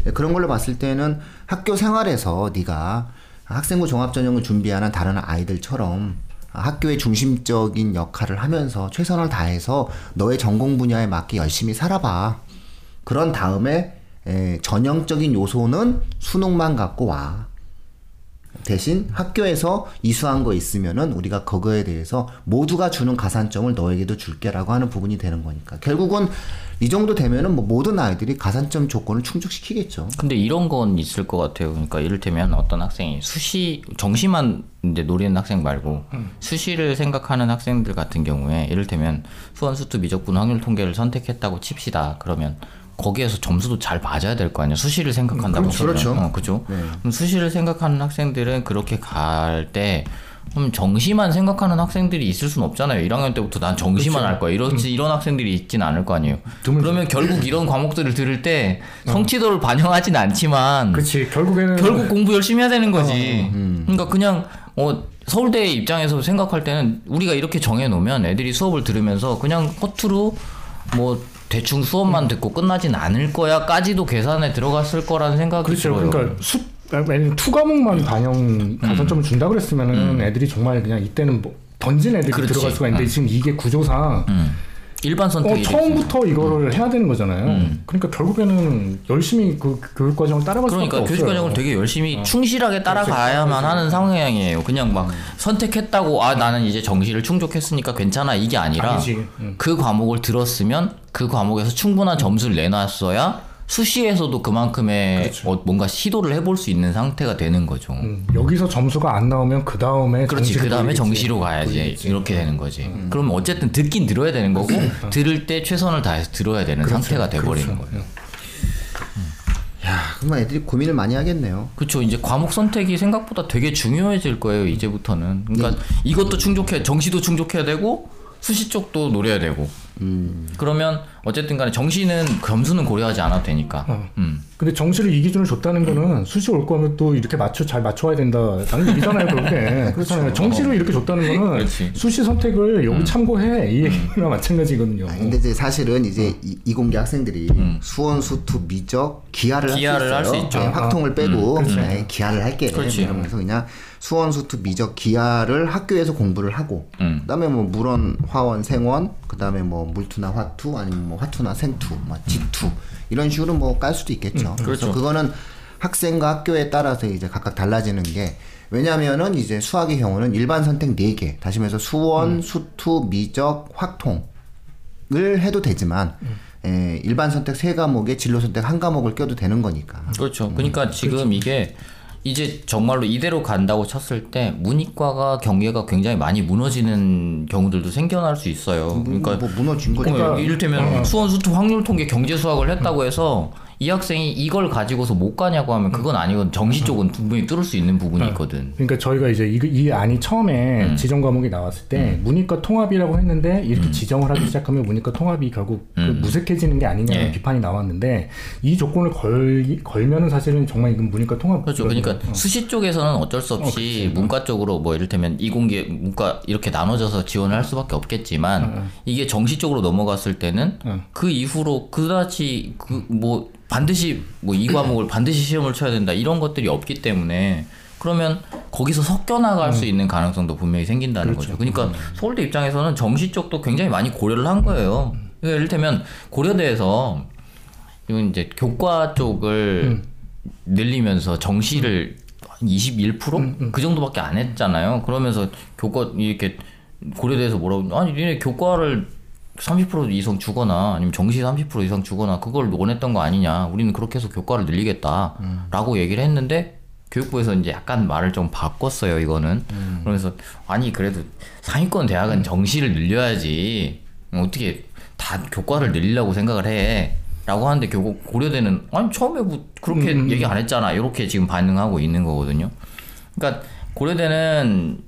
예, 그런 걸로 봤을 때는 학교 생활에서 네가 학생부 종합전형을 준비하는 다른 아이들처럼 학교의 중심적인 역할을 하면서 최선을 다해서 너의 전공 분야에 맞게 열심히 살아봐. 그런 다음에 에, 전형적인 요소는 수능만 갖고 와. 대신 학교에서 이수한 거 있으면은 우리가 그거에 대해서 모두가 주는 가산점을 너에게도 줄게라고 하는 부분이 되는 거니까 결국은 이 정도 되면은 뭐 모든 아이들이 가산점 조건을 충족시키겠죠. 근데 이런 건 있을 것 같아요. 그러니까 이를테면 어떤 학생이 수시 정시만 이제 노리는 학생 말고 수시를 생각하는 학생들 같은 경우에 이를테면 수원 수투 미적분 확률 통계를 선택했다고 칩시다. 그러면 거기에서 점수도 잘 맞아야 될 거 아니야. 수시를 생각한다고. 그렇죠, 그렇죠. 어, 그죠. 그럼 수시를 생각하는 학생들은 그렇게 갈때 그럼 정시만 생각하는 학생들이 있을 수는 없잖아요. 1학년 때부터 난 정시만 할 거야. 이런 이런 학생들이 있지는 않을 거 아니에요. 드물죠. 그러면 결국 이런 과목들을 들을 때 성취도를 반영하진 않지만 그렇지 결국에는 결국 공부 열심히 해야 되는 거지. 그러니까 그냥 어 서울대 입장에서 생각할 때는 우리가 이렇게 정해 놓으면 애들이 수업을 들으면서 그냥 허투루 뭐 대충 수업만 듣고 끝나진 않을 거야까지도 계산에 들어갔을 거라는 생각이 그렇죠. 들어요. 그러니까 수 만약 two 과목만 반영 가산점을 준다 그랬으면은 애들이 정말 그냥 이때는 뭐 던진 애들이 그렇지. 들어갈 수가 있는데 지금 이게 구조상 일반 어, 선택이 처음부터 이거를 해야 되는 거잖아요. 그러니까 결국에는 열심히 그 교육 과정을 따라갈 수밖에 그러니까 없어요. 교육 과정을 되게 열심히 충실하게 따라가야만 하는 상황이에요. 그냥 막 선택했다고 아 나는 이제 정시를 충족했으니까 괜찮아 이게 아니라 아니지. 음. 그 과목을 들었으면 그 과목에서 충분한 점수를 내놨어야 수시에서도 그만큼의 어, 뭔가 시도를 해볼 수 있는 상태가 되는 거죠. 음, 여기서 점수가 안 나오면 그 다음에 그렇지. 그 다음에 정시로 가야지. 이렇게 되는 거지. 그러면 어쨌든 듣긴 들어야 되는 거고, 들을 때 최선을 다해서 들어야 되는 상태가 돼버리는 거예요. 야, 정말 애들이 고민을 많이 하겠네요. 그렇죠. 이제 과목 선택이 생각보다 되게 중요해질 거예요. 이제부터는. 그러니까 이것도 충족해, 정시도 충족해야 되고 수시 쪽도 노려야 되고. 그러면 어쨌든 간에 정시는 점수는 고려하지 않아도 되니까. 음. 근데 정시를 이 기준을 줬다는 거는 수시 올 거면 또 이렇게 맞춰 잘 맞춰야 된다라는 얘기잖아요, 결국에. 그렇잖아요. 정시를 이렇게 줬다는 거는. 수시 선택을 여기 참고해 이 얘기랑 마찬가지거든요. 아, 근데 이제 사실은 이제 이, 이공계 학생들이 수원, 수투, 미적, 기하를, 기하를 할 수 있어요. 있죠. 네, 확통을 빼고 네, 기하를 할게. 그렇지. 이러면서 그냥 수원, 수투, 미적, 기하를 학교에서 공부를 하고 음. 그다음에 뭐 물원, 화원, 생원, 그다음에 뭐 물투나 화투 아니면 뭐 화투나 생투, 뭐 지투 이런 식으로 뭐 깔 수도 있겠죠. 그래서 그렇죠. 그거는 학생과 학교에 따라서 이제 각각 달라지는 게 왜냐면은 이제 수학의 경우는 일반 선택 4개, 다시 말해서 수원, 수투, 미적, 확통 을 해도 되지만 에, 일반 선택 세 과목에 진로 선택 한 과목을 껴도 되는 거니까. 그렇죠. 그러니까 지금 이게 이제 정말로 이대로 간다고 쳤을 때 문이과가 경계가 굉장히 많이 무너지는 경우들도 생겨날 수 있어요. 그러니까 뭐 무너진 거죠. 그러니까 이를테면 수원 수투 확률 통계 경제 수학을 했다고 해서 이 학생이 이걸 가지고서 못 가냐고 하면 그건 아니거든. 정시 쪽은 분명히 뚫을 수 있는 부분이 있거든. 그러니까 저희가 이제 이, 이 안이 처음에 지정 과목이 나왔을 때 문이과 통합이라고 했는데 이렇게 지정을 하기 시작하면 문이과 통합이 결국 그 무색해지는 게 아니냐는 예. 비판이 나왔는데 이 조건을 걸 걸면은 사실은 정말 이건 문이과 통합 그렇죠. 그러니까 수시 쪽에서는 어쩔 수 없이 문과 쪽으로 뭐 이를테면 이공계 문과 이렇게 나눠져서 지원을 할 수밖에 없겠지만 이게 정시 쪽으로 넘어갔을 때는 그 이후로 그다지 그뭐 반드시 뭐 이 과목을 반드시 시험을 쳐야 된다 이런 것들이 없기 때문에 그러면 거기서 섞여 나갈 수 있는 가능성도 분명히 생긴다는 거죠. 그러니까 서울대 입장에서는 정시 쪽도 굉장히 많이 고려를 한 거예요. 그러니까 이를테면 고려대에서 이건 이제 교과 쪽을 늘리면서 정시를 한 21%? 그 정도밖에 안 했잖아요. 그러면서 교과 이렇게 고려대에서 뭐라고 아니 니네 교과를 30% 이상 주거나 아니면 정시 30% 이상 주거나 그걸 원했던 거 아니냐. 우리는 그렇게 해서 교과를 늘리겠다라고 얘기를 했는데 교육부에서 이제 약간 말을 좀 바꿨어요, 이거는. 그러면서 아니 그래도 상위권 대학은 정시를 늘려야지. 어떻게 다 교과를 늘리려고 생각을 해. 라고 하는데 결국 고려대는 아니 처음에 뭐 그렇게 얘기 안 했잖아 이렇게 지금 반응하고 있는 거거든요. 그러니까 고려대는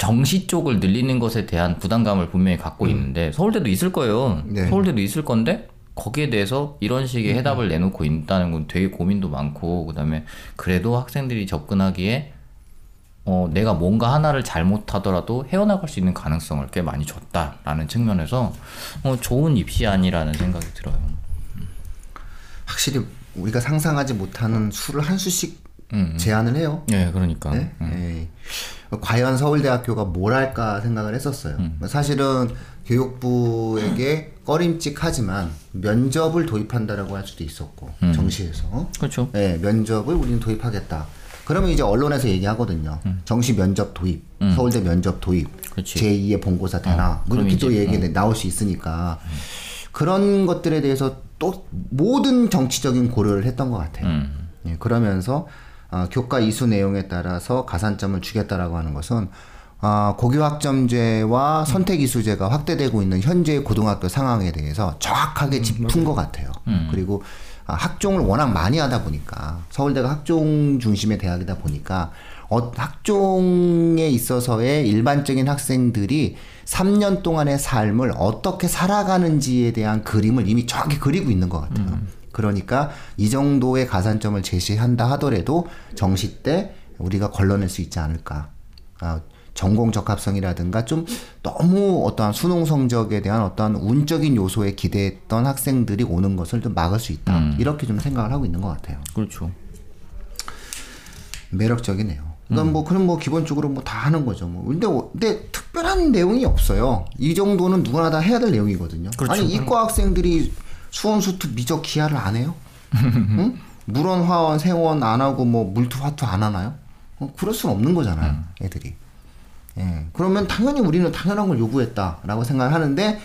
정시 쪽을 늘리는 것에 대한 부담감을 분명히 갖고 있는데 서울대도 있을 거예요. 네. 서울대도 있을 건데 거기에 대해서 이런 식의 해답을 내놓고 있다는 건 되게 고민도 많고 그다음에 그래도 학생들이 접근하기에 어, 내가 뭔가 하나를 잘못하더라도 헤어나갈 수 있는 가능성을 꽤 많이 줬다라는 측면에서 어, 좋은 입시안이라는 생각이 들어요. 확실히 우리가 상상하지 못하는 수를 한 수씩 음, 제안을 해요. 예, 그러니까. 네? 예. 과연 서울대학교가 뭘 할까 생각을 했었어요. 사실은 교육부에게 꺼림칙하지만 면접을 도입한다라고 할 수도 있었고 정시에서 그렇죠. 네, 면접을 우리는 도입하겠다. 그러면 이제 언론에서 얘기하거든요. 정시 면접 도입, 서울대 면접 도입, 그렇지. 제2의 본고사 되나 뭐 그럼 이렇게 또 얘기 나올 수 있으니까 그런 것들에 대해서 또 모든 정치적인 고려를 했던 것 같아요. 음. 예, 그러면서 아, 교과 이수 내용에 따라서 가산점을 주겠다라고 하는 것은 아, 고교학점제와 선택이수제가 확대되고 있는 현재의 고등학교 상황에 대해서 정확하게 짚은 것 같아요. 그리고 아, 학종을 워낙 많이 하다 보니까 서울대가 학종 중심의 대학이다 보니까 어, 학종에 있어서의 일반적인 학생들이 3년 동안의 삶을 어떻게 살아가는지에 대한 그림을 이미 정확히 그리고 있는 것 같아요. 그러니까 이 정도의 가산점을 제시한다 하더라도 정시 때 우리가 걸러낼 수 있지 않을까. 아, 전공 적합성이라든가 좀 너무 어떠한 수능 성적에 대한 어떠한 운적인 요소에 기대했던 학생들이 오는 것을 좀 막을 수 있다. 이렇게 좀 생각을 하고 있는 것 같아요. 그렇죠. 매력적이네요. 그러니까 뭐 그럼 뭐 기본적으로 뭐 다 하는 거죠. 뭐 근데 어- 근데 특별한 내용이 없어요. 이 정도는 누구나 다 해야 될 내용이거든요. 그렇죠. 아니 이과 학생들이 수원 수투 미적 기하를 안 해요? 응? 물원 화원 생원 안 하고 뭐 물투 화투 안 하나요? 어, 그럴 수는 없는 거잖아요. 음. 애들이. 예. 그러면 당연히 우리는 당연한 걸 요구했다라고 생각을 하는데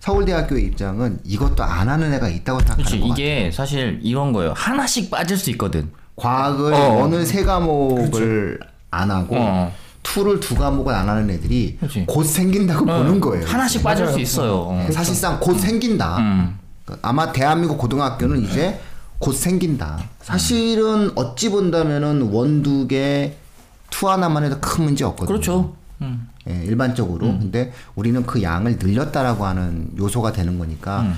서울대학교의 입장은 이것도 안 하는 애가 있다고 생각하는 그렇지 거 같아요. 이게 사실 이런 거예요. 하나씩 빠질 수 있거든. 과학을 어. 어느 세 과목을 안 하고 어. 투를 두 과목을 안 하는 애들이 그치. 곧 생긴다고 보는 거예요. 하나씩 빠질 수 있어요. 어. 사실상 곧 생긴다. 음. 그러니까 아마 대한민국 고등학교는 이제 곧 생긴다. 사실은 어찌 본다면은 one 두 개 two 하나만 해도 큰 문제 없거든요. 그렇죠. 음. 예, 일반적으로. 근데 우리는 그 양을 늘렸다라고 하는 요소가 되는 거니까 음.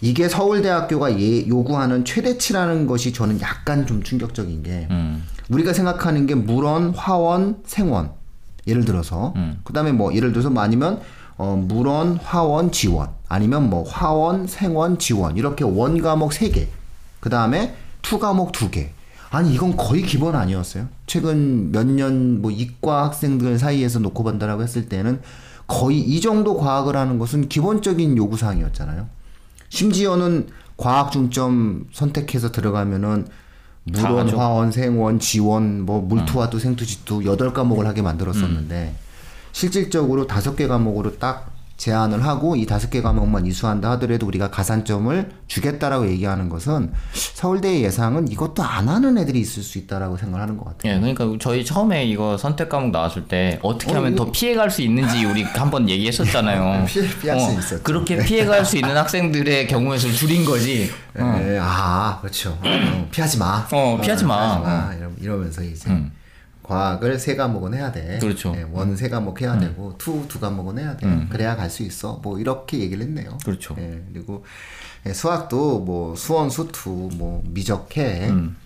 이게 서울대학교가 예, 요구하는 최대치라는 것이 저는 약간 좀 충격적인 게 음. 우리가 생각하는 게 물one, 화one, 생one. 예를 들어서 그다음에 뭐 예를 들어서 뭐 아니면 어 물one, 화one, 지one 아니면 뭐 화one, 생one, 지one 이렇게 one 과목 세 개. 그 다음에 two 과목 두 개. 아니 이건 거의 기본 아니었어요? 최근 몇 년 뭐 이과 학생들 사이에서 놓고 본다라고 했을 때는 거의 이 정도 과학을 하는 것은 기본적인 요구 사항이었잖아요. 심지어는 과학 중점 선택해서 들어가면은 다 물원. 화원, 생원, 지원, 뭐 물투와도 생투지투 여덟 과목을 하게 만들었었는데 실질적으로 다섯 개 과목으로 딱 제한을 하고 이 다섯 개 과목만 이수한다 하더라도 우리가 가산점을 주겠다라고 얘기하는 것은 서울대의 예상은 이것도 안 하는 애들이 있을 수 있다라고 생각하는 것 같아요. 예, 그러니까 저희 처음에 이거 선택 과목 나왔을 때 어떻게 어, 하면 이거- 더 피해갈 수 있는지 우리 한번 얘기했었잖아요. 피해- 피할 수 있었죠. 그렇게 피해갈 수 있는 학생들의 경우의 수를 줄인 거지. 예, 아, 그렇죠. 어, 피하지 마. 어, 피하지 마. 피하지 마. 이러, 이러면서 이제 음. 과학을 세 과목은 해야 돼. 그렇죠. 예, one 세 과목 해야 되고 two 두 과목은 해야 돼. 음. 그래야 갈 수 있어. 뭐 이렇게 얘기를 했네요. 그렇죠. 예, 그리고 예, 수학도 뭐 수one 수two 뭐 미적 해. 음.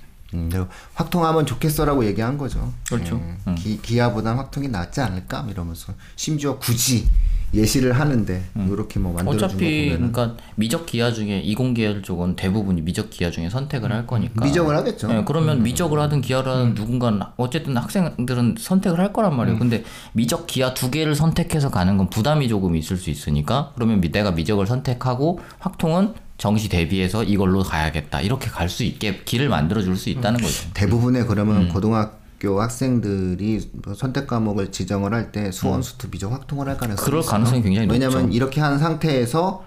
그리고 확통하면 좋겠어라고 얘기한 거죠. 그렇죠. 예, 기, 기하보단 확통이 낫지 않을까 이러면서 심지어 굳이 예시를 하는데 이렇게 뭐 만들어준 거 음. 어차피 그러니까 미적 기하 중에 이공계열 쪽은 대부분이 미적 기하 중에 선택을 할 거니까. 미적을 하겠죠. 예, 그러면 미적을 하든 기하를 하든 누군가는 어쨌든 학생들은 선택을 할 거란 말이에요. 근데 미적 기하 두 개를 선택해서 가는 건 부담이 조금 있을 수 있으니까 그러면 미- 내가 미적을 선택하고 확통은 정시 대비해서 이걸로 가야겠다. 이렇게 갈 수 있게 길을 만들어 줄 수 있다는 거죠. 대부분의 그러면 음. 고등학 교 학생들이 뭐 선택 과목을 지정을 할 때 수원 수투 미적 확통을 할 가능성이 음. 그럴 있어요. 가능성이 굉장히 왜냐하면 높죠. 이렇게 한 상태에서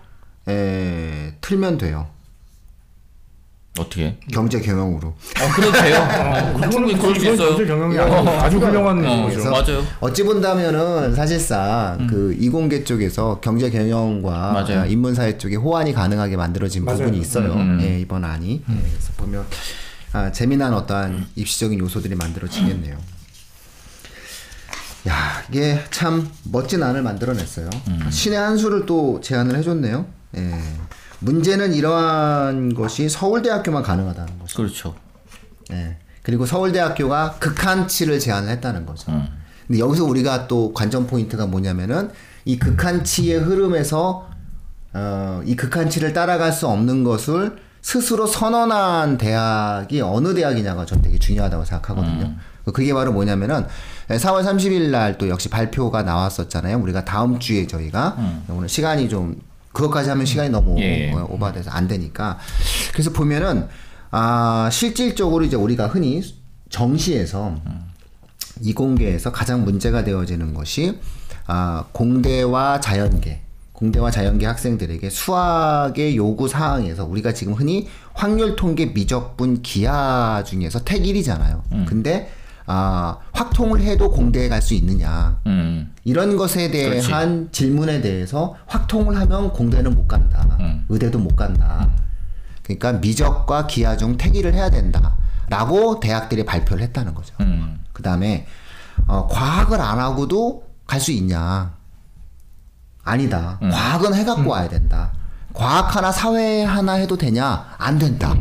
에, 틀면 돼요. 어떻게? 경제 경영으로. 어, 그래도 돼요. 어, 충분히 그럴 수 이건 있어요. 경제 경영이 아주, 아주 훌륭한 어, 거죠. 맞아요. 어찌 본다면은 사실상 그 이공계 쪽에서 경제 경영과 음. 맞아요. 인문사회 쪽에 호환이 가능하게 만들어진 맞아요. 부분이 있어요. 음. 예, 이번 안이. 예, 그래서 보면 아, 재미난 어떠한 입시적인 요소들이 만들어지겠네요. 야, 이게 참 멋진 안을 만들어냈어요. 음. 신의 한 수를 또 제안을 해줬네요. 예. 문제는 이러한 것이 서울대학교만 가능하다는 거죠. 그렇죠. 예. 그리고 서울대학교가 극한치를 제안을 했다는 거죠. 음. 근데 여기서 우리가 또 관전 포인트가 뭐냐면은 이 극한치의 흐름에서 어, 이 극한치를 따라갈 수 없는 것을 스스로 선언한 대학이 어느 대학이냐가 전 되게 중요하다고 생각하거든요. 그게 바로 뭐냐면은 4월 30일 날 또 역시 발표가 나왔었잖아요. 우리가 다음 주에 저희가 오늘 시간이 좀 그것까지 하면 시간이 너무 예. 어, 오버돼서 안 되니까 그래서 보면은 아 실질적으로 이제 우리가 흔히 정시에서 이공계에서 가장 문제가 되어지는 것이 아 공대와 자연계 공대와 자연계 학생들에게 수학의 요구 사항에서 우리가 지금 흔히 확률 통계 미적분 기하 중에서 택 1이잖아요. 근데 아 확통을 해도 공대에 갈 수 있느냐 음. 이런 것에 대한 질문에 대해서 확통을 하면 공대는 못 간다. 음. 의대도 못 간다. 그러니까 미적과 기하 중 택일을 해야 된다. 라고 대학들이 발표를 했다는 거죠. 음. 그 다음에, 어, 과학을 안 하고도 갈 수 있냐. 아니다. 음. 과학은 해갖고 와야 된다. 과학 하나, 사회 하나 해도 되냐? 안 된다.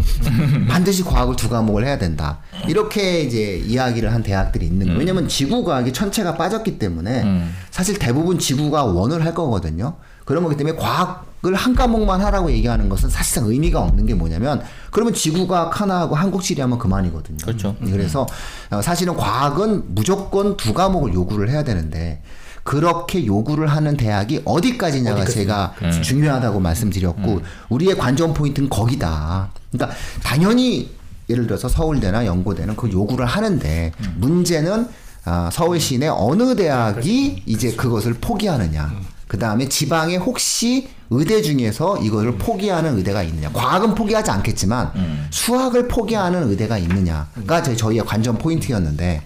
반드시 과학을 두 과목을 해야 된다. 이렇게 이제 이야기를 한 대학들이 있는 거예요. 왜냐면 지구과학이 천체가 빠졌기 때문에 음. 사실 대부분 지구가 원을 할 거거든요. 그런 거기 때문에 과학을 한 과목만 하라고 얘기하는 것은 사실상 의미가 없는 게 뭐냐면 그러면 지구과학 하나 하고 한국지리 하면 그만이거든요. 그렇죠. 그래서 어, 사실은 과학은 무조건 두 과목을 요구를 해야 되는데 그렇게 요구를 하는 대학이 어디까지냐가 제가 중요하다고 말씀드렸고 우리의 관전 포인트는 거기다. 그러니까 당연히 예를 들어서 서울대나 연고대는 그 요구를 하는데 문제는 아, 서울 시내 어느 대학이 이제 그것을 포기하느냐. 그 다음에 지방에 혹시 의대 중에서 이거를 포기하는 의대가 있느냐. 과학은 포기하지 않겠지만 수학을 포기하는 의대가 있느냐가 저희- 저희의 관전 포인트였는데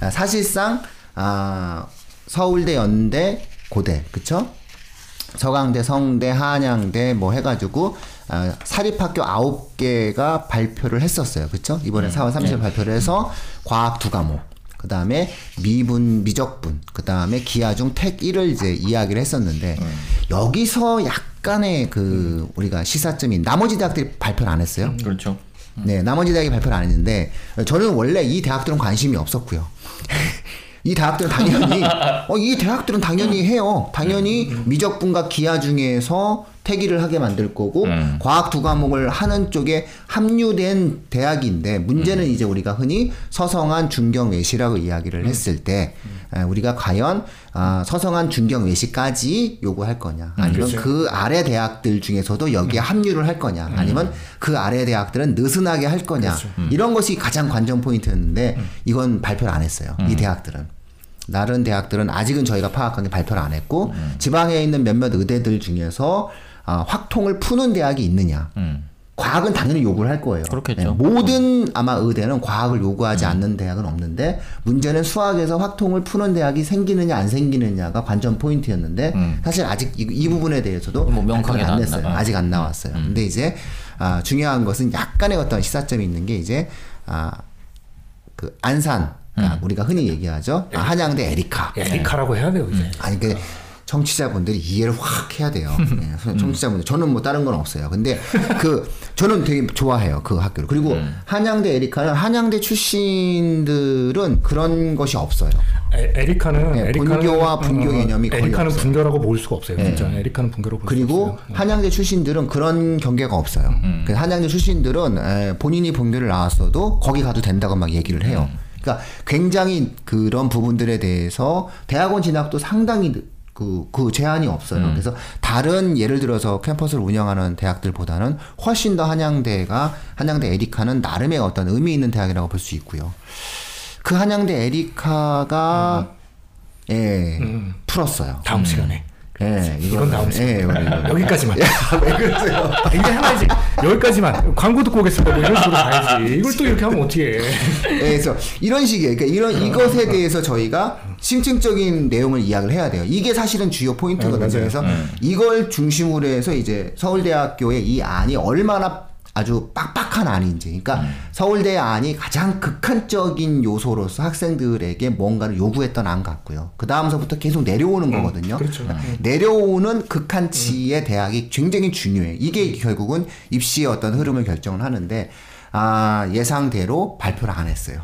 아, 사실상 아, 서울대, 연대, 고대, 그쵸? 서강대, 성대, 한양대 뭐 해가지고 아, 사립학교 아홉 개가 발표를 했었어요, 그쵸? 이번에 4월 30일 발표를 해서 과학 두 과목, 그 다음에 미분, 미적분, 그 다음에 기하중 택 1을 이제 이야기를 했었는데 여기서 약간의 그 우리가 시사점이 나머지 대학들이 발표를 안 했어요. 그렇죠. 네, 나머지 대학이 발표를 안 했는데 저는 원래 이 대학들은 관심이 없었고요. 이 대학들은 당연히 어, 이 대학들은 당연히 해요. 당연히 미적분과 기하 중에서 태기를 하게 만들 거고 음. 과학 두 과목을 하는 쪽에 합류된 대학인데 문제는 이제 우리가 흔히 서성한 중경 외시라고 이야기를 했을 때 에, 우리가 과연 아, 서성한 중경 외시까지 요구할 거냐. 아니면 그 아래 대학들 중에서도 여기에 합류를 할 거냐. 아니면 그 아래 대학들은 느슨하게 할 거냐. 이런 것이 가장 관전 포인트였는데 이건 발표를 안 했어요. 이 대학들은. 다른 대학들은 아직은 저희가 파악한 게 발표를 안 했고 지방에 있는 몇몇 의대들 중에서 아, 확통을 푸는 대학이 있느냐. 음. 과학은 당연히 요구를 할 거예요. 그렇겠죠. 네, 모든 아마 의대는 과학을 요구하지 않는 대학은 없는데 문제는 수학에서 확통을 푸는 대학이 생기느냐 안 생기느냐가 관전 포인트였는데 사실 아직 이, 이 부분에 대해서도 뭐 명확하게 안 나- 냈어요. 나- 아직 안 나왔어요. 근데 이제 아, 중요한 것은 약간의 어떤 시사점이 있는 게 이제 아, 그 안산 아, 우리가 흔히 얘기하죠. 아, 한양대 에리카. 에리카라고 해야 돼요 이제. 아니 그 청취자분들이 이해를 확 해야 돼요. 네, 청취자분들 저는 뭐 다른 건 없어요. 근데 그 저는 되게 좋아해요 그 학교를. 그리고 한양대 에리카는 한양대 출신들은 그런 것이 없어요. 에, 에리카는 네, 에리카는 분교와 분교 개념이 거의 에리카는 없어요. 분교라고 볼 수가 없어요. 진짜 에리카는 분교라고 볼 수가 그리고 없어요. 한양대 출신들은 그런 경계가 없어요. 그 한양대 출신들은 에, 본인이 본교를 나왔어도 거기 가도 된다고 막 얘기를 해요. 그러니까 굉장히 그런 부분들에 대해서 대학원 진학도 상당히 그, 그 제한이 없어요. 그래서 다른 예를 들어서 캠퍼스를 운영하는 대학들보다는 훨씬 더 한양대가 한양대 에리카는 나름의 어떤 의미 있는 대학이라고 볼 수 있고요. 그 한양대 에리카가 예 풀었어요. 다음 시간에 예, 이건 다음 시간에. 예. 여기까지만. 왜 그러세요? 이게 하나지. 여기까지만. 광고 듣고 오겠습니다. 뭐 이런 식으로 가야지. 이걸 또 이렇게 하면 어떻게 해? 예, 그래서 이런 식이에요. 그러니까 이런 이것에 대해서 저희가 심층적인 내용을 이야기를 해야 돼요. 이게 사실은 주요 포인트거든요. 어, 맞아요. 그래서 이걸 중심으로 해서 이제 서울대학교의 이 안이 얼마나 아주 빡빡한 안인지, 그러니까 서울대 안이 가장 극한적인 요소로서 학생들에게 뭔가를 요구했던 안 같고요. 그 다음서부터 계속 내려오는 거거든요. 그렇죠. 내려오는 극한치의 대학이 굉장히 중요해. 이게 결국은 입시의 어떤 흐름을 결정을 하는데 아 예상대로 발표를 안 했어요.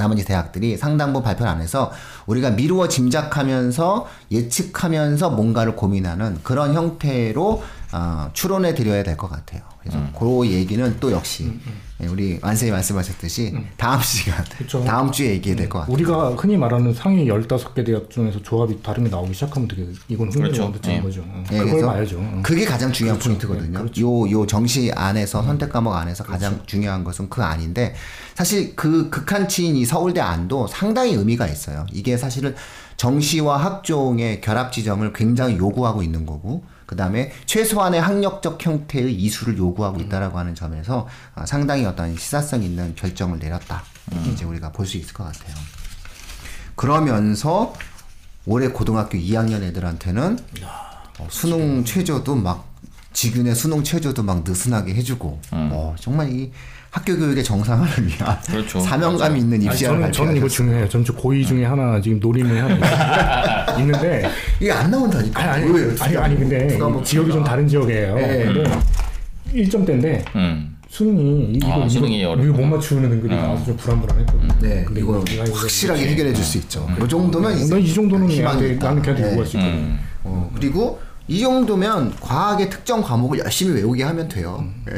나머지 대학들이 상당부 발표를 안 해서 우리가 미루어 짐작하면서 예측하면서 뭔가를 고민하는 그런 형태로 어, 추론해 드려야 될 것 같아요. 그래서 그 얘기는 또 역시 예, 우리 완생이 말씀하셨듯이 다음 시간, 그쵸. 다음 주에 얘기해야 될 것 같아요. 우리가 흔히 말하는 상위 15개 대학 중에서 조합이 다른 게 나오기 시작하면 되게 이건 흥미로운 그렇죠. 는 예. 거죠. 어, 예, 그걸 봐야죠. 어. 그게 가장 중요한 그렇죠. 포인트거든요. 네, 요, 요 정시 안에서 선택 과목 안에서 가장 중요한 것은 그 안인데 사실 그 극한치인 이 서울대 안도 상당히 의미가 있어요. 이게 사실은 정시와 학종의 결합 지점을 굉장히 요구하고 있는 거고 그 다음에 최소한의 학력적 형태의 이수를 요구하고 있다라고 하는 점에서 아, 상당히 어떤 시사성 있는 결정을 내렸다. 이제 우리가 볼 수 있을 것 같아요. 그러면서 올해 고등학교 2학년 애들한테는 어, 수능 최저도 막 지균의 수능 최저도 막 느슨하게 해주고 어, 정말 이 학교 교육의 정상화를 위한 그렇죠. 사명감이 있는 아니, 입시를 저는 저는 이거. 중요해요. 저는 저 고의 중에 하나 지금 노림을 하나 있는데 이게 안 나온다니까. 아니 아니 왜요? 아니, 아니 근데 뭐 지역이 좀 다른 지역이에요. 네. 근데 1점대인데 음. 수능이 이거 아, 이거, 수능이 이거 어렵구나. 못 맞추는 은근히 나와서 좀 불안불안했거든요. 네, 근데 이거 이거 확실하게 해결해 줄 수 있죠. 이 정도면 이제 난이 정도는 희망이. 나는 걔한테 네. 요구할 수 있거든. 음. 어, 그리고 이 정도면 과학의 특정 과목을 열심히 외우게 하면 돼요. 네.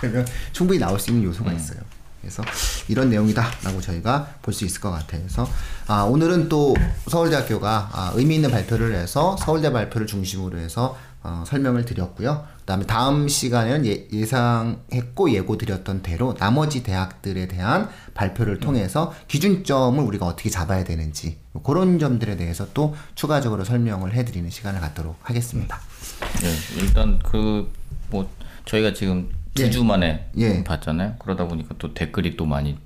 그러면 충분히 나올 수 있는 요소가 있어요. 그래서 이런 내용이다라고 저희가 볼 수 있을 것 같아요. 그래서 아, 오늘은 또 서울대학교가 아, 의미 있는 발표를 해서 서울대 발표를 중심으로 해서 어, 설명을 드렸고요. 그다음에 다음 시간에는 예, 예상했고 예고 드렸던 대로 나머지 대학들에 대한 발표를 통해서 기준점을 우리가 어떻게 잡아야 되는지 그런 점들에 대해서 또 추가적으로 설명을 해드리는 시간을 갖도록 하겠습니다. 네, 일단 그 뭐 저희가 지금 두 예. 주 만에 예. 봤잖아요. 그러다 보니까 또 댓글이 또 많이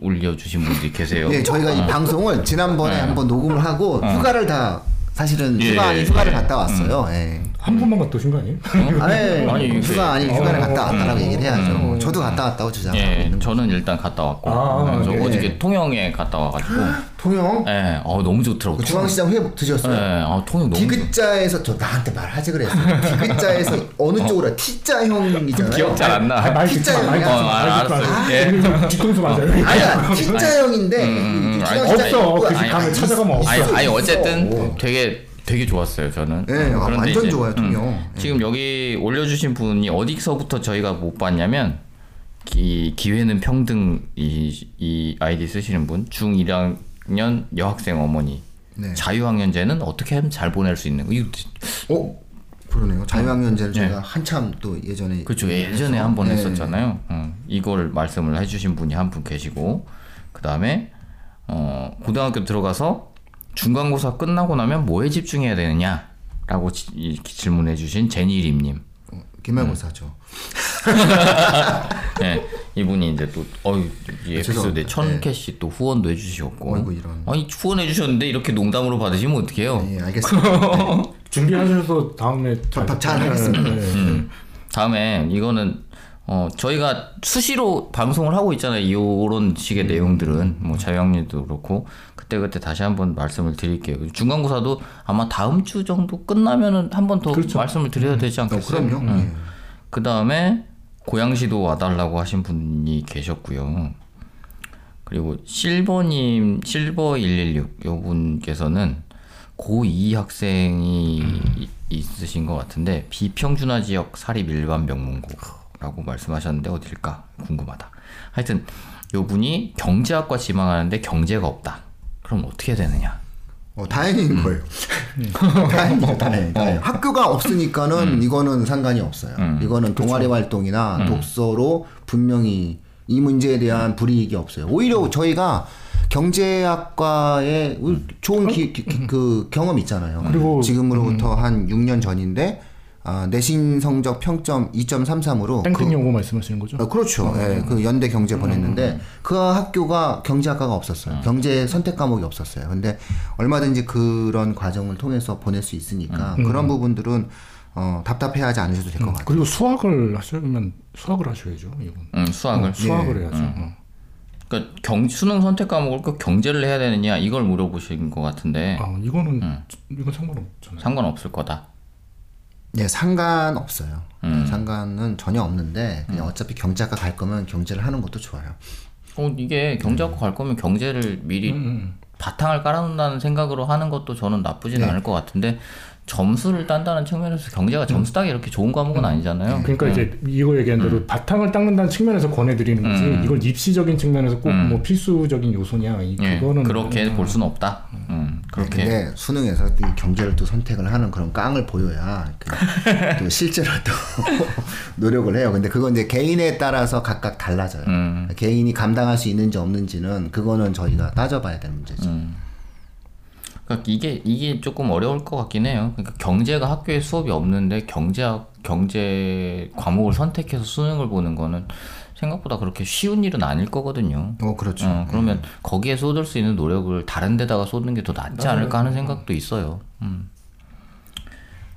올려주신 분들이 계세요. 네, 저희가 이 방송을 지난번에 한번 녹음을 하고 휴가를 다 사실은 예, 휴가 아닌 예, 휴가를 예. 갔다 왔어요. 예. 한 번만 갔다 오신 거 아니에요? 아니, 아니, 이게- 휴가 아닌 휴가를 갔다 왔다라고 얘기를 해야죠. 저도 갔다 왔다고 주장하고 예. 저는 일단 갔다 왔고, 아, 저 예. 어저께 통영에 갔다 와가지고, 통영 예, 어 너무 좋더라고. 그 중앙시장 회 드셨어요? 예, 아 통영 너무. 좋- 디귿자에서 저 나한테 말하지 그랬어. 디귿자에서 어느 쪽으로 T자형이잖아요. 기억 잘 안 나. 아, 말 듣지 마, 말 듣지 어. 마. 예. 아, 뒤통수 맞아요. 아니야 T자형인데 음, 이 아니, 중앙시장 없어. 그집 가면 찾아가면 없어. 아니, 아니 있어. 어쨌든 되게 되게 좋았어요 저는. 네, 아, 그런데 완전 좋아요 통영. 음, 지금 여기 올려주신 분이 어디서부터 저희가 못 봤냐면 기, 기회는 평등 이, 이 아이디 쓰시는 분 중 1학년 여학생 어머니 네. 자유학년제는 어떻게 하면 잘 보낼 수 있는 거 이거 어 그러네요. 자유학년제를 네. 제가 한참 또 예전에 그렇죠 예전에 한번 네. 했었잖아요. 음, 이걸 말씀을 해주신 분이 한 분 계시고 그 다음에 어, 고등학교 들어가서 중간고사 끝나고 나면 뭐에 집중해야 되느냐 라고 지, 이- 질문해 주신 제니림님. 기말고사죠. 네, 이분이 이제 또 어이 이 에피소드에. 천 캐시 또 후원도 해주셨고. 이런. 아니 후원해 주셨는데 이렇게 농담으로 받으시면 어떡해요? 예, 알겠습니다. 네. 준비하셔서 다음에 잘, 잘- 잘 하겠습니다. 네, 네. 음. 다음에 이거는 어 저희가 수시로 방송을 하고 있잖아요. 이런 식의 내용들은 뭐 자유학년도 그렇고 그때 그때 다시 한번 말씀을 드릴게요. 중간고사도 아마 다음 주 정도 끝나면은 한 번더 말씀을 드려야 되지 어, 않겠어요? 그럼요. 음. 예. 그 다음에 고양시도 와달라고 하신 분이 계셨고요. 그리고 실버님 실버 116 요분께서는 고2 학생이 이- 있으신 것 같은데 비평준화 지역 사립 일반 명문고 라고 말씀하셨는데 어딜까 궁금하다. 하여튼 요 분이 경제학과 지망하는데 경제가 없다. 그럼 어떻게 되느냐? 어, 다행인 거예요. 다행이죠, 다행. 다행. 학교가 없으니까는 이거는 상관이 없어요. 이거는 동아리 활동이나 독서로 분명히 이 문제에 대한 불이익이 없어요. 오히려 저희가 경제학과에 좋은 기- 기- 기- 그 경험 있잖아요. 그리고- 지금으로부터 한 6년 전인데 아, 내신 성적 평점 2.33으로 땡땡 연구 말씀하시는 거죠? 어, 그렇죠. 예, 그 연대 경제 보냈는데 그 학교가 경제학과가 없었어요. 경제 선택 과목이 없었어요. 근데 얼마든지 그런 과정을 통해서 보낼 수 있으니까 그런 부분들은 어, 답답해하지 않으셔도 될 것 같아요. 그리고 수학을 하시면 수학을 하셔야죠. 이건 음, 수학을 수학을 해야죠. 어. 그러니까 경 수능 선택 과목을 꼭 경제를 해야 되느냐 이걸 물어보신 것 같은데 아 이거는 이건 상관없잖아요. 상관없을 거다. 예, 상관없어요. 상관은 전혀 없는데 그냥 어차피 경제학과 갈 거면 경제를 하는 것도 좋아요. 어, 이게 경제학과 갈 거면 경제를 미리 바탕을 깔아놓는다는 생각으로 하는 것도 저는 나쁘진 않을 것 같은데 점수를 딴다는 측면에서 경제가 점수 따기 이렇게 좋은 과목은 아니잖아요. 그러니까 이제 이거 얘기한 대로 바탕을 닦는다는 측면에서 권해드리는 거지 이걸 입시적인 측면에서 꼭 뭐 필수적인 요소냐 이 예, 그거는 그렇게 볼 수는 없다. 음, 그렇게 근데 수능에서 이 경제를 또 선택을 하는 그런 깡을 보여야 그, 또 실제로 또 노력을 해요. 근데 그건 이제 개인에 따라서 각각 달라져요. 음. 개인이 감당할 수 있는지 없는지는 그거는 저희가 따져봐야 될 문제죠. 음. 그러니까 이게 이게 조금 어려울 것 같긴 해요. 그러니까 경제가 학교에 수업이 없는데 경제학 경제 과목을 선택해서 수능을 보는 거는 생각보다 그렇게 쉬운 일은 아닐 거거든요. 어, 그렇죠. 어, 그러면 거기에 쏟을 수 있는 노력을 다른 데다가 쏟는 게 더 낫지 않을까 하는 생각도 있어요. 음.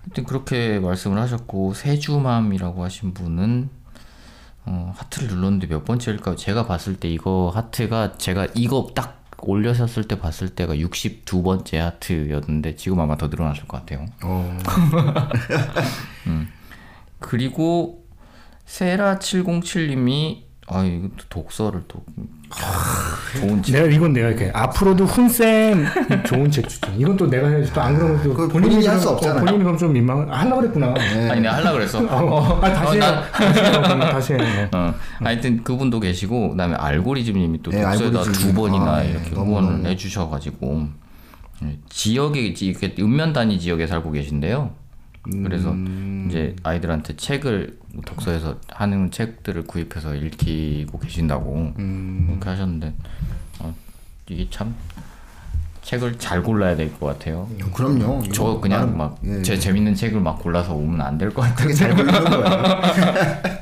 하여튼 그렇게 말씀을 하셨고 세주맘이라고 하신 분은 어, 하트를 눌렀는데 몇 번째일까요? 제가 봤을 때 이거 하트가 제가 이거 딱 올려셨을 때 봤을 때가 62번째 하트였는데 지금 아마 더 늘어났을 것 같아요. 어, 그리고 세라 707님이 아 이거 또 독서를 또 좋은 책. 내가 이건 내가 이렇게 앞으로도 훈쌤 좋은 책 추천. 이건 또 내가 해야지 또안 그러면 또 그걸 본인이 할수 그럼- 없잖아요. 어, 본인이 그럼 좀 민망. 아, 하려고 그랬구나. 아니 내가 하려 그랬어. 어, 아, 다시 어, 해요. 나- 다시 해요. 어, 하여튼 그분도 계시고 그다음에 알고리즘님이 또 네, 독서에다. 두 번이나 아, 네, 이렇게 너무. 해주셔가지고 예, 지역에 이렇게 읍면 단위 지역에 살고 계신데요. 그래서 음. 이제 아이들한테 책을 독서에서 하는 책들을 구입해서 읽히고 계신다고 음. 그렇게 하셨는데 어, 이게 참 책을 잘 골라야 될 것 같아요. 그럼요. 저 그냥 나름, 막 예, 제 재밌는 책을 막 골라서 오면 안 될 것 같아요. 잘 걸리는 거예요.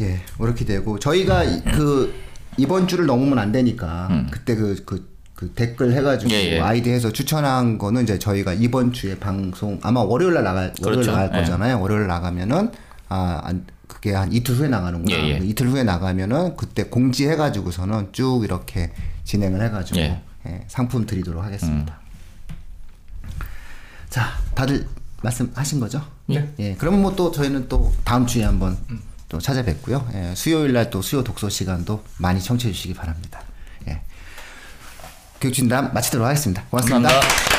예, 그렇게 되고 저희가 이- 그 이번 주를 넘으면 안 되니까 그때 그, 그, 그 댓글 해가지고 음. 예, 예. 아이디 해서 추천한 거는 이제 저희가 이번 주에 방송 아마 월요일 날 나갈 월요일 그렇죠. 나갈 예. 거잖아요. 월요일 나가면은 아 안, 그게 한 이틀 후에 나가는구나. 예, 예. 이틀 후에 나가면은 그때 공지해가지고서는 쭉 이렇게 진행을 해가지고 예. 예, 상품 드리도록 하겠습니다. 자, 다들 말씀하신 거죠? 네. 예, 그러면 뭐 또 저희는 또 다음 주에 한번 또 찾아뵙고요. 예, 수요일 날 또 수요 독서 시간도 많이 청취해 주시기 바랍니다. 예. 교육진담 마치도록 하겠습니다 고맙습니다. 감사합니다.